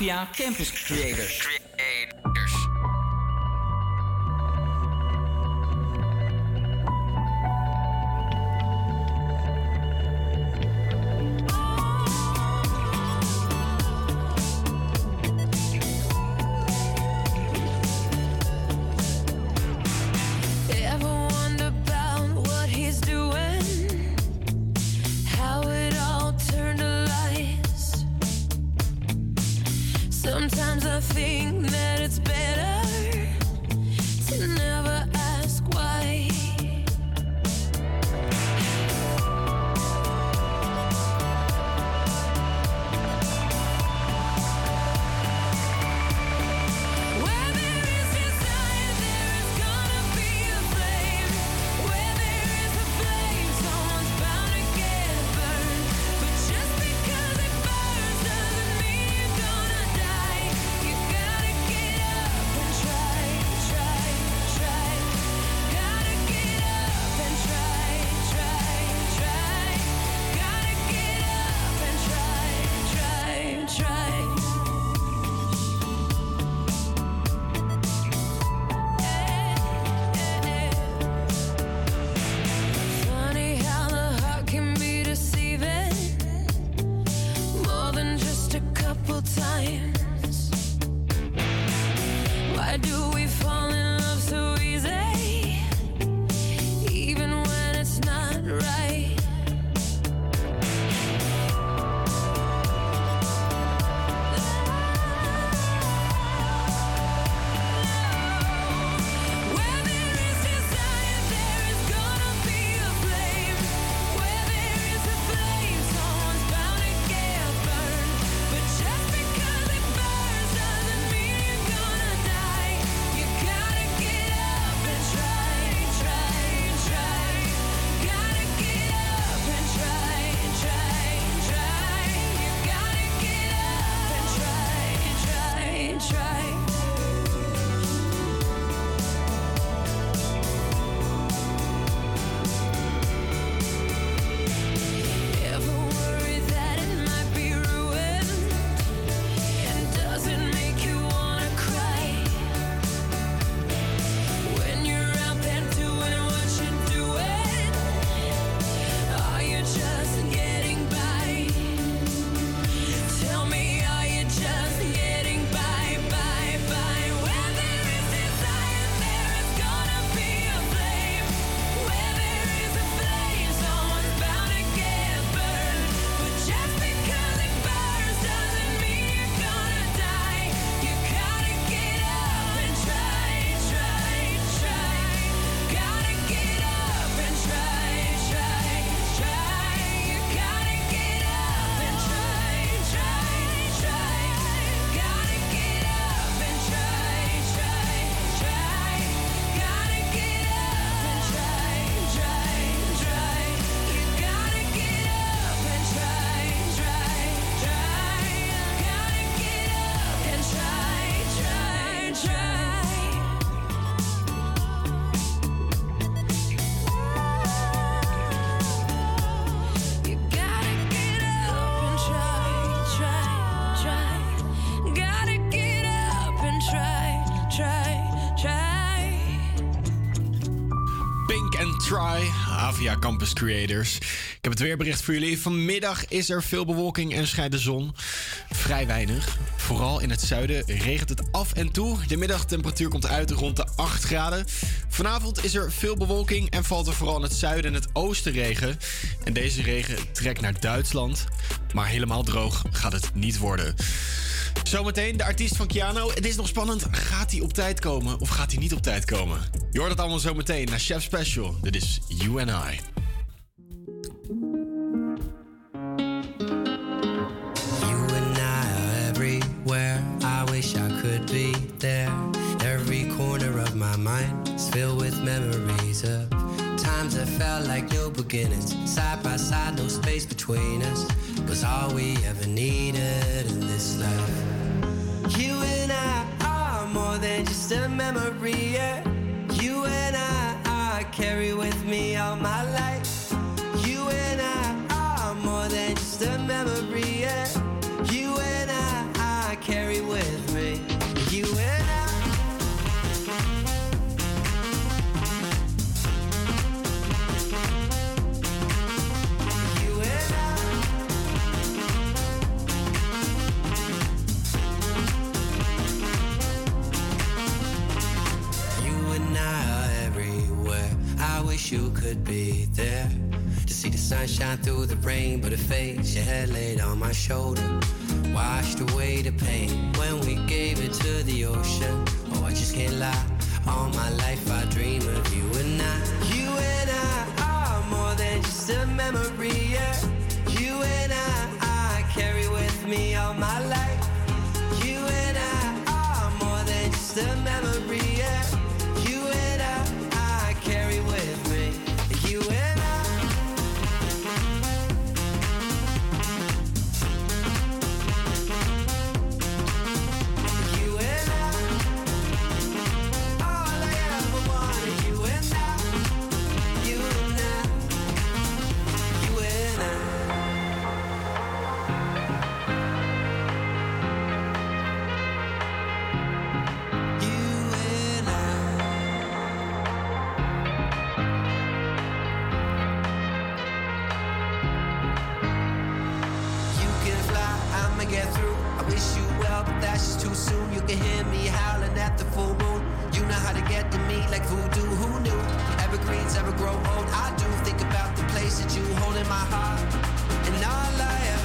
via Campus Creators. creators. Ik heb het weerbericht voor jullie. Vanmiddag is er veel bewolking en schijnt de zon. Vrij weinig. Vooral in het zuiden regent het af en toe. De middagtemperatuur komt uit rond de 8 graden. Vanavond is er veel bewolking en valt er vooral in het zuiden en het oosten regen. En deze regen trekt naar Duitsland. Maar helemaal droog gaat het niet worden. Zometeen de artiest van Keanu. Het is nog spannend. Gaat hij op tijd komen of gaat hij niet op tijd komen? Je hoort het allemaal zometeen naar Chef Special. Dit is You and I. beginnings. Side by side, no space between us was all we ever needed in this life. You and I are more than just a memory. Yeah. You and I, I carry with me all my life. You and I are more than just a memory. you could be there to see the sunshine through the rain, but it fades. Your head laid on my shoulder, washed away the pain when we gave it to the ocean. Oh, I just can't lie. All my life I dream of you and I. You and I are more than just a memory. Yeah. You and I, I carry with me all my life. You and I are more than just a memory. get through. I wish you well, but that's just too soon. You can hear me howling at the full moon. You know how to get to me like voodoo. Who knew? Evergreens ever grow old. I do think about the place that you hold in my heart. And all I have.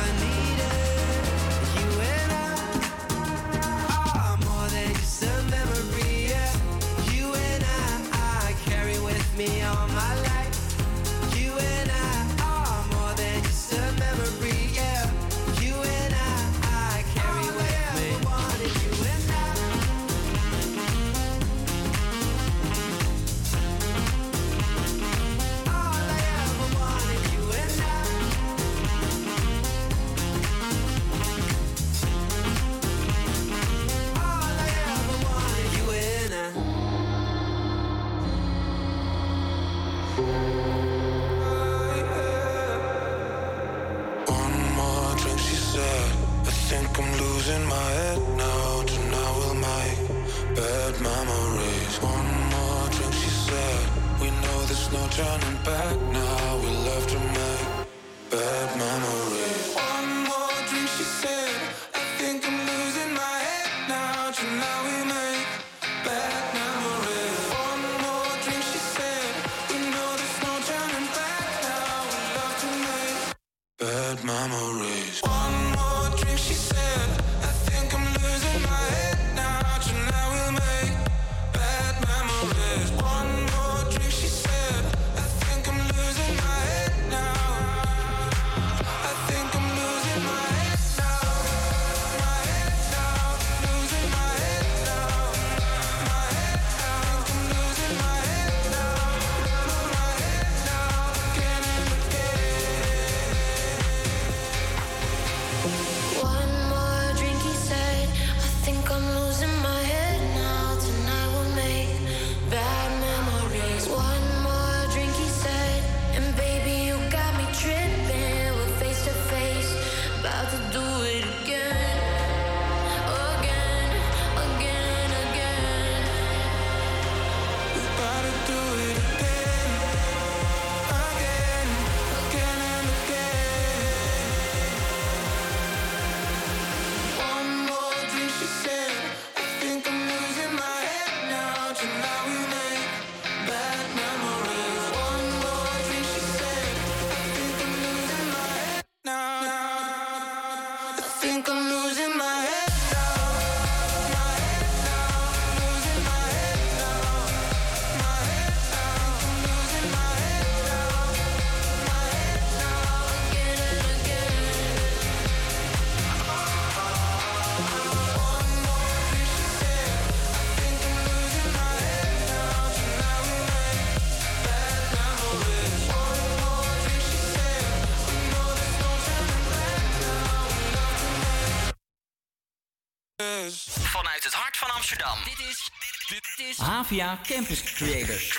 Avia Campus Creators.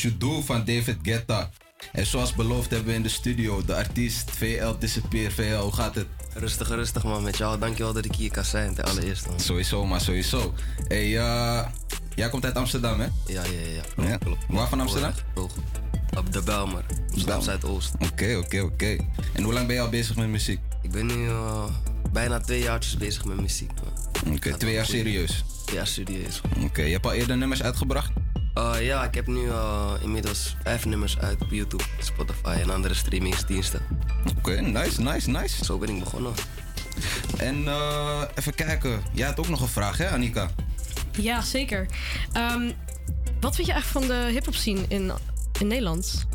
What You Do van David Guetta. En zoals beloofd hebben we in de studio de artiest VL Disappear. VL, hoe gaat het? Rustig, rustig man met jou. Dankjewel dat ik hier kan zijn, ten allereerste. man. Sowieso, maar sowieso. Hey, eh, jij komt uit Amsterdam, hè? Ja, ja, ja. Klopt, Ja. klopt. Waar van Amsterdam? Goed. Op de Belmer. Amsterdam Zuidoost. Oké, oké, oké. En hoe lang ben je al bezig met muziek? Ik ben nu eh, bijna twee jaartjes bezig met muziek. man. Oké, twee jaar serieus? Twee jaar serieus. Oké, je hebt al eerder nummers uitgebracht? Eh, ja, ik heb nu eh, inmiddels vijf nummers uit op YouTube, Spotify en andere streamingsdiensten. Oké, nice, nice, nice. Zo ben ik begonnen. En eh, even kijken. Jij had ook nog een vraag, hè, Annika? Ja, zeker. Ehm, wat vind je eigenlijk van de hip-hop scene in, in Nederland?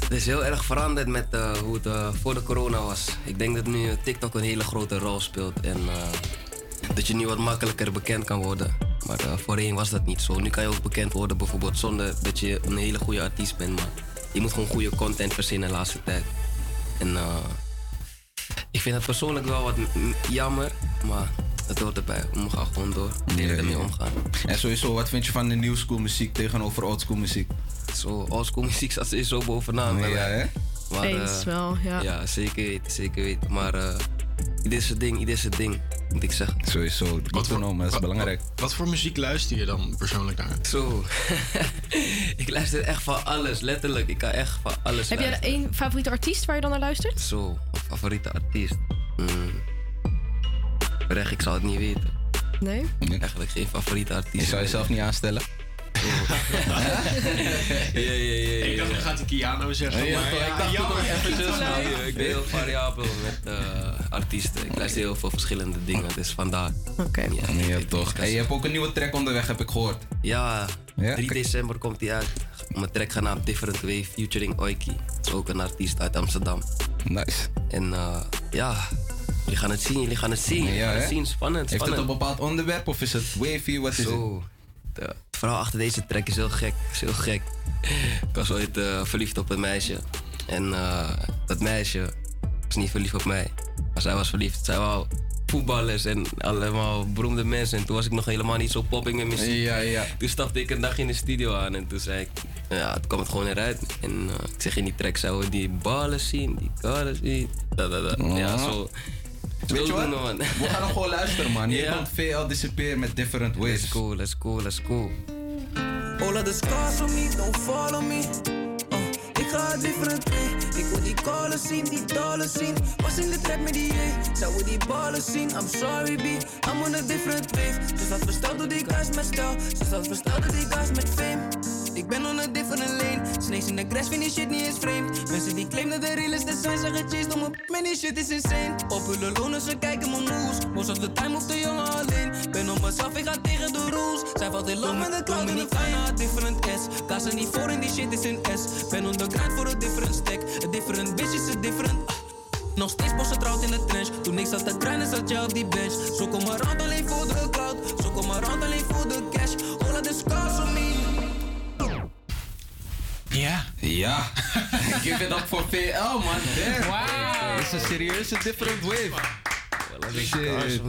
Het is heel erg veranderd met hoe het voor de corona was. Ik denk dat nu TikTok een hele grote rol speelt en eh, dat je nu wat makkelijker bekend kan worden. Maar eh, voorheen was dat niet zo. Nu kan je ook bekend worden bijvoorbeeld zonder dat je een hele goede artiest bent. Maar je moet gewoon goede content verzinnen de laatste tijd. En eh, ik vind het persoonlijk wel wat jammer, maar het hoort erbij. We gaan gewoon door. Leren ermee omgaan. En sowieso, wat vind je van de new school muziek tegenover old school muziek? Zo, oldschool muziek staat er zo bovenaan. bij Ja, hè? Maar, Eens eh, wel, ja. Ja, zeker weten, zeker weten. Maar eh ieder zijn ding, ieder zijn ding, moet ik zeggen. Sowieso, Wat voor- dat is wat- belangrijk. Wat, wat voor muziek luister je dan persoonlijk naar? Zo, ik luister echt van alles, letterlijk. Ik kan echt van alles Heb jij één favoriete artiest waar je dan naar luistert? Zo, favoriete artiest? Hmm. Recht, ik zou het niet weten. Nee? Eigenlijk geen favoriete artiest. Je zou jezelf niet aanstellen? Ja, ja, ja, ja. Ik dacht, dan gaat de Kiano zeggen. Ja, maar ik dacht jammer. ook even dus, maar ik ben heel variabel met eh, artiesten. Ik luister heel veel verschillende dingen, dus vandaar. Oké. Ja, Ja, toch. Hey, je hebt ook een nieuwe track onderweg, heb ik gehoord. Ja, Ja? 3 december komt hij uit. Mijn track genaamd Different Way featuring Oiki. Ook een artiest uit Amsterdam. Nice. En eh, ja, jullie gaan het zien, jullie gaan het zien. Ja, gaan het zien, spannend, Heeft het spannend. een bepaald onderwerp of is het wavy? Wat is Zo. Het verhaal achter deze track is heel gek. Is heel gek. Ik was ooit eh, verliefd op een meisje. En eh, dat meisje was niet verliefd op mij. Maar zij was verliefd. Zij wou voetballers en allemaal beroemde mensen. En toen was ik nog helemaal niet zo popping met muziek. Ja, ja. Toen stapte ik een dag in de studio aan en toen zei ik... Ja, toen kwam het gewoon eruit. En eh, ik zeg in die track, zouden we die ballen zien, die ballen zien. Da, da, da. Ja, zo. Oh. Weet je wat? man. We gaan hem gewoon luisteren, man. Hier Ja. komt VL Disappear met Different Ways. Let's go, let's go, let's go. All of the scars on me, don't follow me. Uh, ik ga a different way. Ik wil die callen zien, die dollars zien. Was in de trap met die J. Zou we die ballen zien? I'm sorry, B. I'm on a different wave. Ze staat versteld door die guys met stijl. Ze staat versteld door die guys met fame. Ik ben on a different lane. Snakes in de grass, vind die shit niet eens vreemd. Mensen die claimen dat de realiste zijn, zeggen chased om op. Man, die shit is insane. Popular lonen, ze kijken mijn moves. Most of the time of de jongen alleen. Ben op mezelf, ik ga tegen de rules. Zij valt in love met de cloud in de fijn. different S. Kassen niet voor en die shit is in S. Ben on the grind voor een different stack. A different bitch is a different. ah. Nog steeds bossen trouwt in de trench. Toen ik zat te grinden, zat je op die bench. Zo kom maar rond alleen voor de cloud. Zo kom maar rond alleen voor de cash. All of the scars on me. Ja. Ja. Give it up voor VL, man. Damn. Wow. Dit is een serieuze different wave. Shit.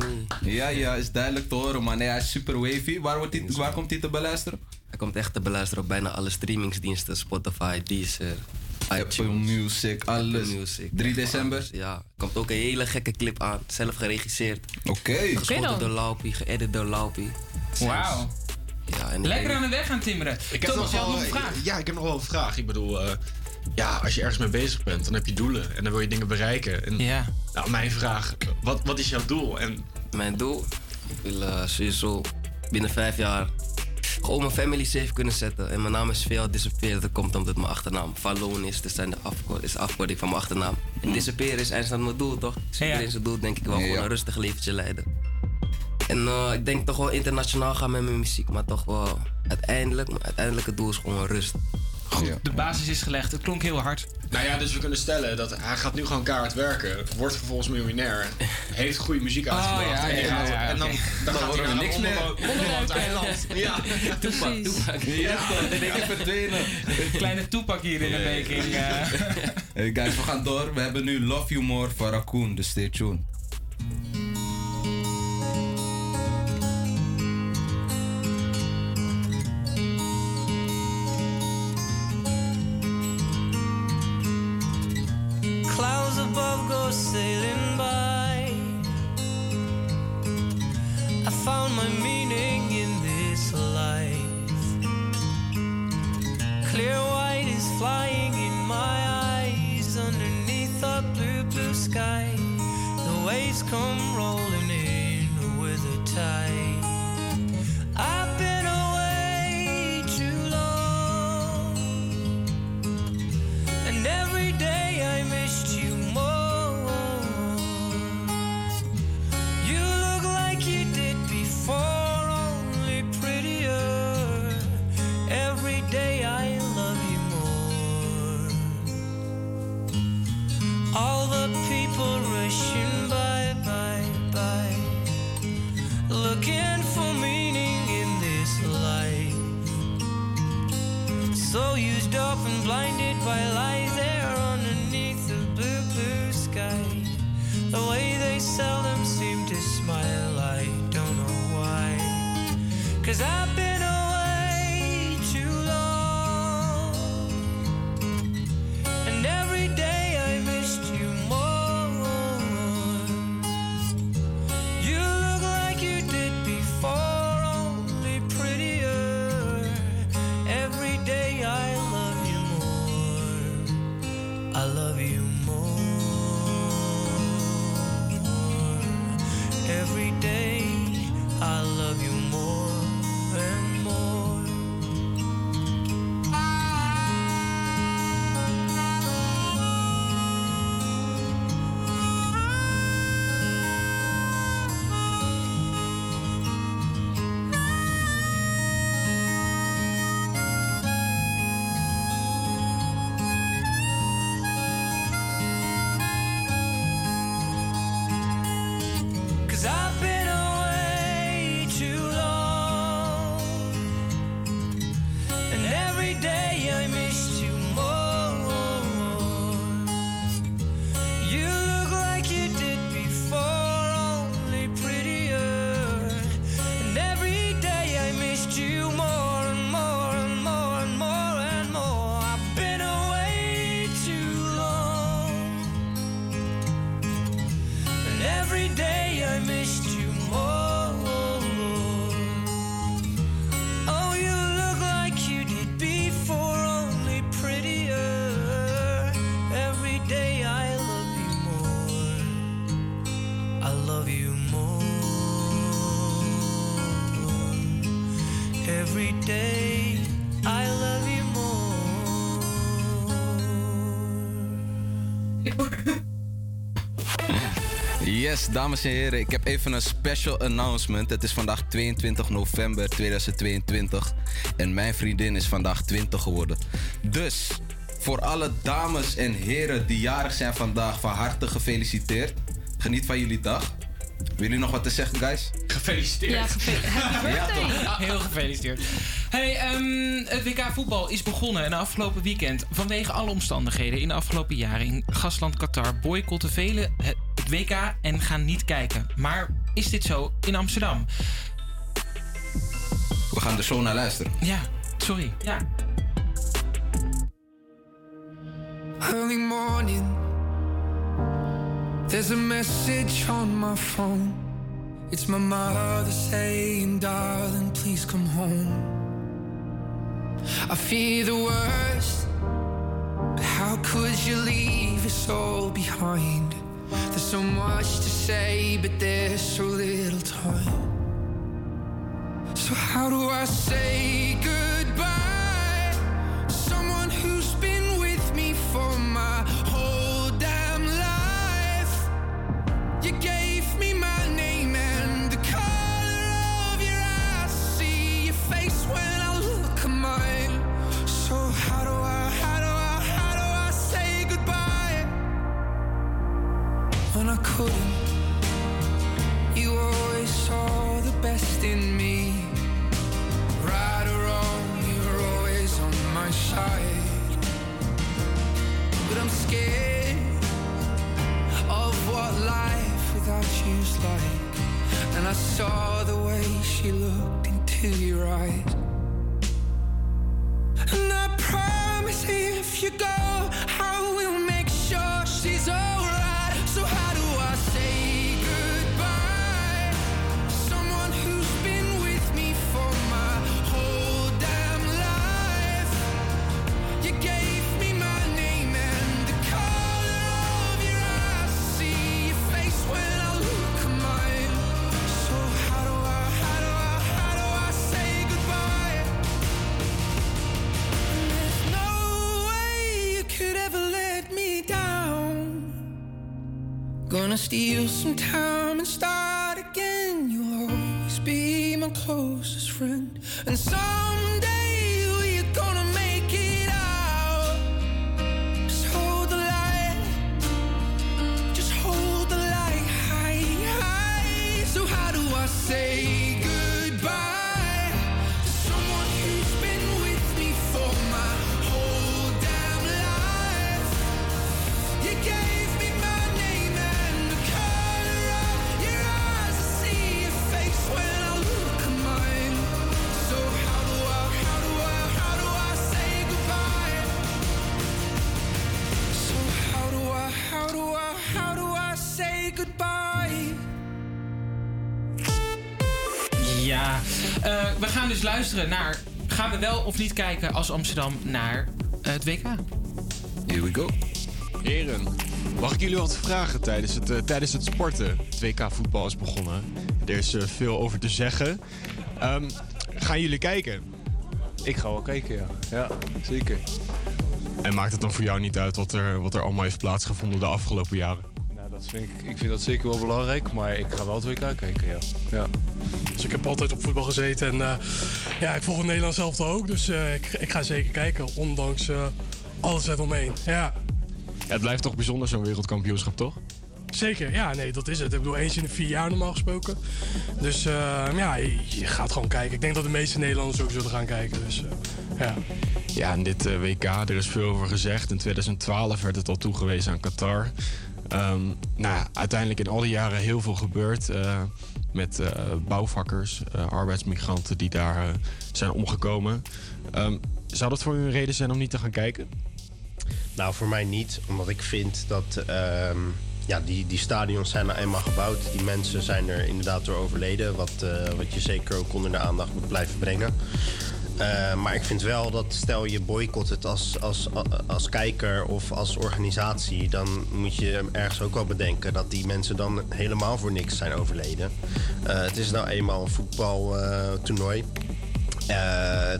Ja, ja, is duidelijk te horen, man. Nee, hij is super wavy. Waar, wordt hij, waar komt hij te beluisteren? Hij komt echt te beluisteren op bijna alle streamingsdiensten. Spotify, Deezer, Apple Music, alles. Apple Music. 3 december? Alles, Ja, er komt ook een hele gekke clip aan. Zelf geregisseerd. Oké. Geschoten dan. door Laupie, geëdit door Laupie. Wauw. Ja, en Lekker denk- aan de weg gaan timmeren. Ik heb Thomas, nog wel, nog een vraag. Ja, ik heb nog wel een vraag. Ik bedoel, eh, ja, als je ergens mee bezig bent, dan heb je doelen en dan wil je dingen bereiken. En, ja. Nou, mijn vraag, wat, wat is jouw doel? En Mijn doel? Ik wil eh, sowieso binnen vijf jaar gewoon mijn family safe kunnen zetten. En mijn naam is veel Disappear. Dat komt omdat mijn achternaam Fallon is. Dat zijn de afko- is de afkorting van mijn achternaam. En Disappear is eindstand mijn doel, toch? Dus Ja. iedereen zijn doel denk ik wel Ja. gewoon een rustig leventje leiden. En eh, ik denk toch wel internationaal gaan met mijn muziek. Maar toch wel uiteindelijk, mijn uiteindelijke doel is gewoon rust. Ja. De basis is gelegd. Het klonk heel hard. nou ja, dus we kunnen stellen dat hij gaat nu gewoon kaart werken, wordt vervolgens miljonair, heeft goede muziek uitgebracht. Oh, ja, en, die ja, gaat- ja, en dan, oké. dan, gaat hij naar niks een meer. onbewoond eiland. Ja. Ja, in één keer verdwenen. Kleine toepak hier in de making. eh. Hey guys, we gaan door. We hebben nu Love You More van Raccoon, dus stay tuned. Yes, dames en heren, ik heb even een special announcement. Het is vandaag 22 november 2022 en mijn vriendin is vandaag 20 geworden. Dus voor alle dames en heren die jarig zijn vandaag, van harte gefeliciteerd. Geniet van jullie dag. Willen jullie nog wat te zeggen, guys? Gefeliciteerd. Ja, gefe- happy birthday. Ja, heel gefeliciteerd. Hey, ehm, het WK voetbal is begonnen en afgelopen weekend. Vanwege alle omstandigheden in de afgelopen jaren in gastland Qatar boycotten velen het het WK en gaan niet kijken. Maar is dit zo in Amsterdam? We gaan er zo naar luisteren. Ja, sorry. Ja. Early morning, there's a message on my phone. It's my mother saying, Darling, please come home. I fear the worst, but how could you leave us all behind? There's so much to say, but there's so little time. So, how do I say goodbye? Couldn't? You always saw the best in me. Right or wrong, you're always on my side. But I'm scared of what life without you's like. And I saw the way she looked into your eyes. And I promise if you go, I will make Gonna steal some time and start again. You'll always be my closest friend. And someday Eh, we gaan dus luisteren naar. Gaan we wel of niet kijken als Amsterdam naar eh, het WK? Here we go. Heren, mag ik jullie wat vragen tijdens het, eh, tijdens het sporten? Het WK voetbal is begonnen. Er is veel over te zeggen. Ehm, gaan jullie kijken? Ik ga wel kijken, ja. Ja, zeker. En maakt het dan voor jou niet uit wat er, wat er allemaal heeft plaatsgevonden de afgelopen jaren? Dat vind ik, ik vind dat zeker wel belangrijk, maar ik ga wel het WK kijken, ja. ja. Dus ik heb altijd op voetbal gezeten en eh, ja, ik volg het Nederlands zelf ook. Dus eh, ik, ik ga zeker kijken, ondanks eh, alles eromheen. Ja, Ja, het blijft toch bijzonder zo'n wereldkampioenschap, toch? zeker. Ja, nee, dat is het. Ik bedoel, eens in de vier jaar normaal gesproken. Dus ja, je, gaat gewoon kijken. Ik denk dat de meeste Nederlanders ook zullen gaan kijken. Dus ja. Ja, en dit WK, er is veel over gezegd. In 2012 werd het al toegewezen aan Qatar. Ehm, nou, uiteindelijk in al die jaren heel veel gebeurd. eh, met eh, bouwvakkers, eh, arbeidsmigranten die daar zijn omgekomen. Ehm, zou dat voor u een reden zijn om niet te gaan kijken? Nou, voor mij niet. Omdat ik vind dat ehm, ja, die, die stadions zijn nou eenmaal gebouwd. Die mensen zijn er inderdaad door overleden. Wat, wat je zeker ook onder de aandacht moet blijven brengen. Eh, maar ik vind wel dat stel je boycott het als, als, als kijker of als organisatie, dan moet je ergens ook wel bedenken dat die mensen dan helemaal voor niks zijn overleden. Eh, het is nou eenmaal een voetbaltoernooi. Eh,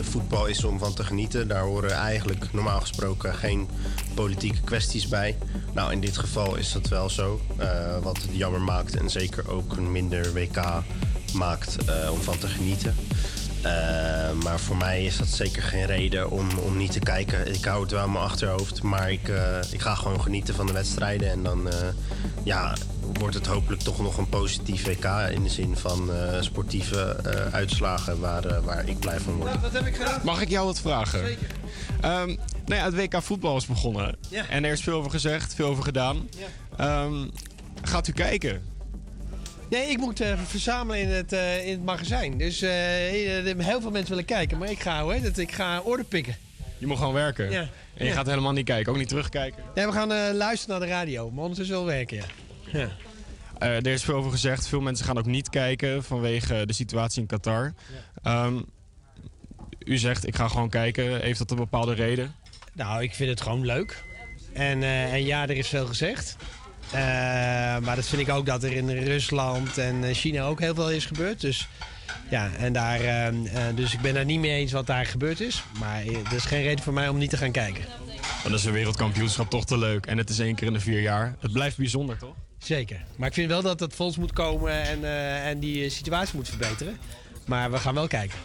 voetbal is om van te genieten. Daar horen eigenlijk normaal gesproken geen politieke kwesties bij. Nou, in dit geval is dat wel zo. wat het jammer maakt en zeker ook een minder WK maakt om van te genieten. Eh, maar voor mij is dat zeker geen reden om, om niet te kijken. Ik hou het wel in mijn achterhoofd, maar ik, eh, ik ga gewoon genieten van de wedstrijden. En dan eh, ja, wordt het hopelijk toch nog een positief WK in de zin van eh, sportieve eh, uitslagen waar, waar ik blij van word. Heb ik gedaan? Mag ik jou wat vragen? Zeker. nou ja, het WK voetbal is begonnen. Ja. En er is veel over gezegd, veel over gedaan. Ehm, gaat u kijken? Nee, ik moet eh, verzamelen in het, eh, in het magazijn. Dus eh, heel veel mensen willen kijken. Maar ik ga, hoor, dat, ik ga orde pikken. Je moet gewoon werken. Ja. En je Ja. gaat helemaal niet kijken, ook niet terugkijken. Nee, we gaan luisteren naar de radio. Maar ondertussen wel werken, ja. ja. Er is veel over gezegd. Veel mensen gaan ook niet kijken vanwege de situatie in Qatar. Ehm, u zegt, ik ga gewoon kijken. Heeft dat een bepaalde reden? Nou, ik vind het gewoon leuk. En, en ja, er is veel gezegd. Eh, maar dat vind ik ook dat er in Rusland en eh, China ook heel veel is gebeurd. Dus ja, en daar, eh, dus ik ben daar niet mee eens wat daar gebeurd is. Maar dat is geen reden voor mij om niet te gaan kijken. Dan is een wereldkampioenschap toch te leuk. En het is één keer in de vier jaar. Het blijft bijzonder, toch? Zeker. Maar ik vind wel dat het fonds moet komen en, en die situatie moet verbeteren. Maar we gaan wel kijken.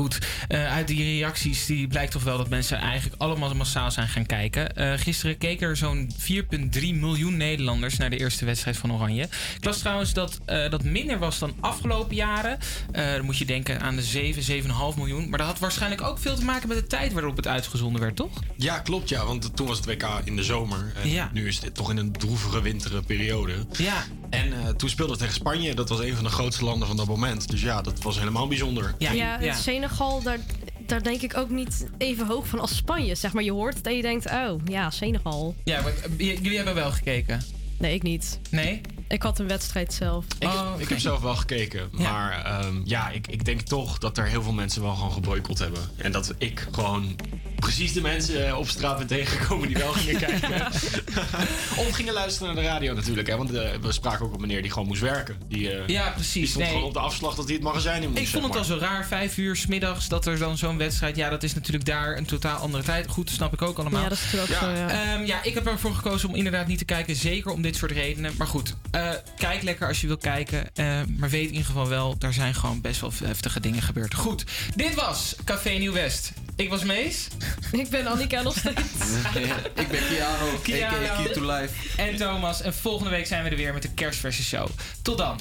Goed, eh, uit die reacties die blijkt toch wel dat mensen eigenlijk allemaal massaal zijn gaan kijken. Eh, gisteren keken er zo'n 4,3 miljoen Nederlanders naar de eerste wedstrijd van Oranje. Ik las trouwens dat eh, dat minder was dan afgelopen jaren. Dan moet je denken aan de 7, 7,5 miljoen. Maar dat had waarschijnlijk ook veel te maken met de tijd waarop het uitgezonden werd, toch? Ja, klopt ja. Want toen was het WK in de zomer. En Ja. nu is dit toch in een droevige winterige periode. Ja. En eh, toen speelde het tegen Spanje. Dat was een van de grootste landen van dat moment. Dus ja, dat was helemaal bijzonder. Ja, Senegal, daar, daar denk ik ook niet even hoog van als Spanje. Zeg maar, je hoort het en je denkt, oh ja, Senegal. Ja, maar eh, jullie hebben wel gekeken. Nee, ik niet. Nee? Ik had een wedstrijd zelf. Ik, ik heb zelf wel gekeken. Maar ehm, ja, ik, ik denk toch dat er heel veel mensen wel gewoon geboycott hebben. En dat ik gewoon precies de mensen eh, op straat ben tegengekomen die wel gingen kijken. of gingen luisteren naar de radio natuurlijk. Hè? Want eh, we spraken ook op een meneer die gewoon moest werken. Die, eh, Ja, precies. Die stond Nee. gewoon op de afslag dat hij het magazijn in moest. Ik vond het al zo raar, vijf uur 's middags, dat er dan zo'n wedstrijd... Ja, dat is natuurlijk daar een totaal andere tijd. Goed, snap ik ook allemaal. Ja, dat is ook zo, ja. Ehm, ja, ik heb ervoor gekozen om inderdaad niet te kijken. Zeker om dit soort redenen. Maar goed, eh, kijk lekker als je wil kijken. Eh, maar weet in ieder geval wel, daar zijn gewoon best wel heftige dingen gebeurd. Goed, dit was Café Nieuw-West. Ik was Mees. Ik ben Annika nog steeds. ik ben Kiano, Kiano. Key to Life. En Thomas. En volgende week zijn we er weer met de kerstversie show. Tot dan.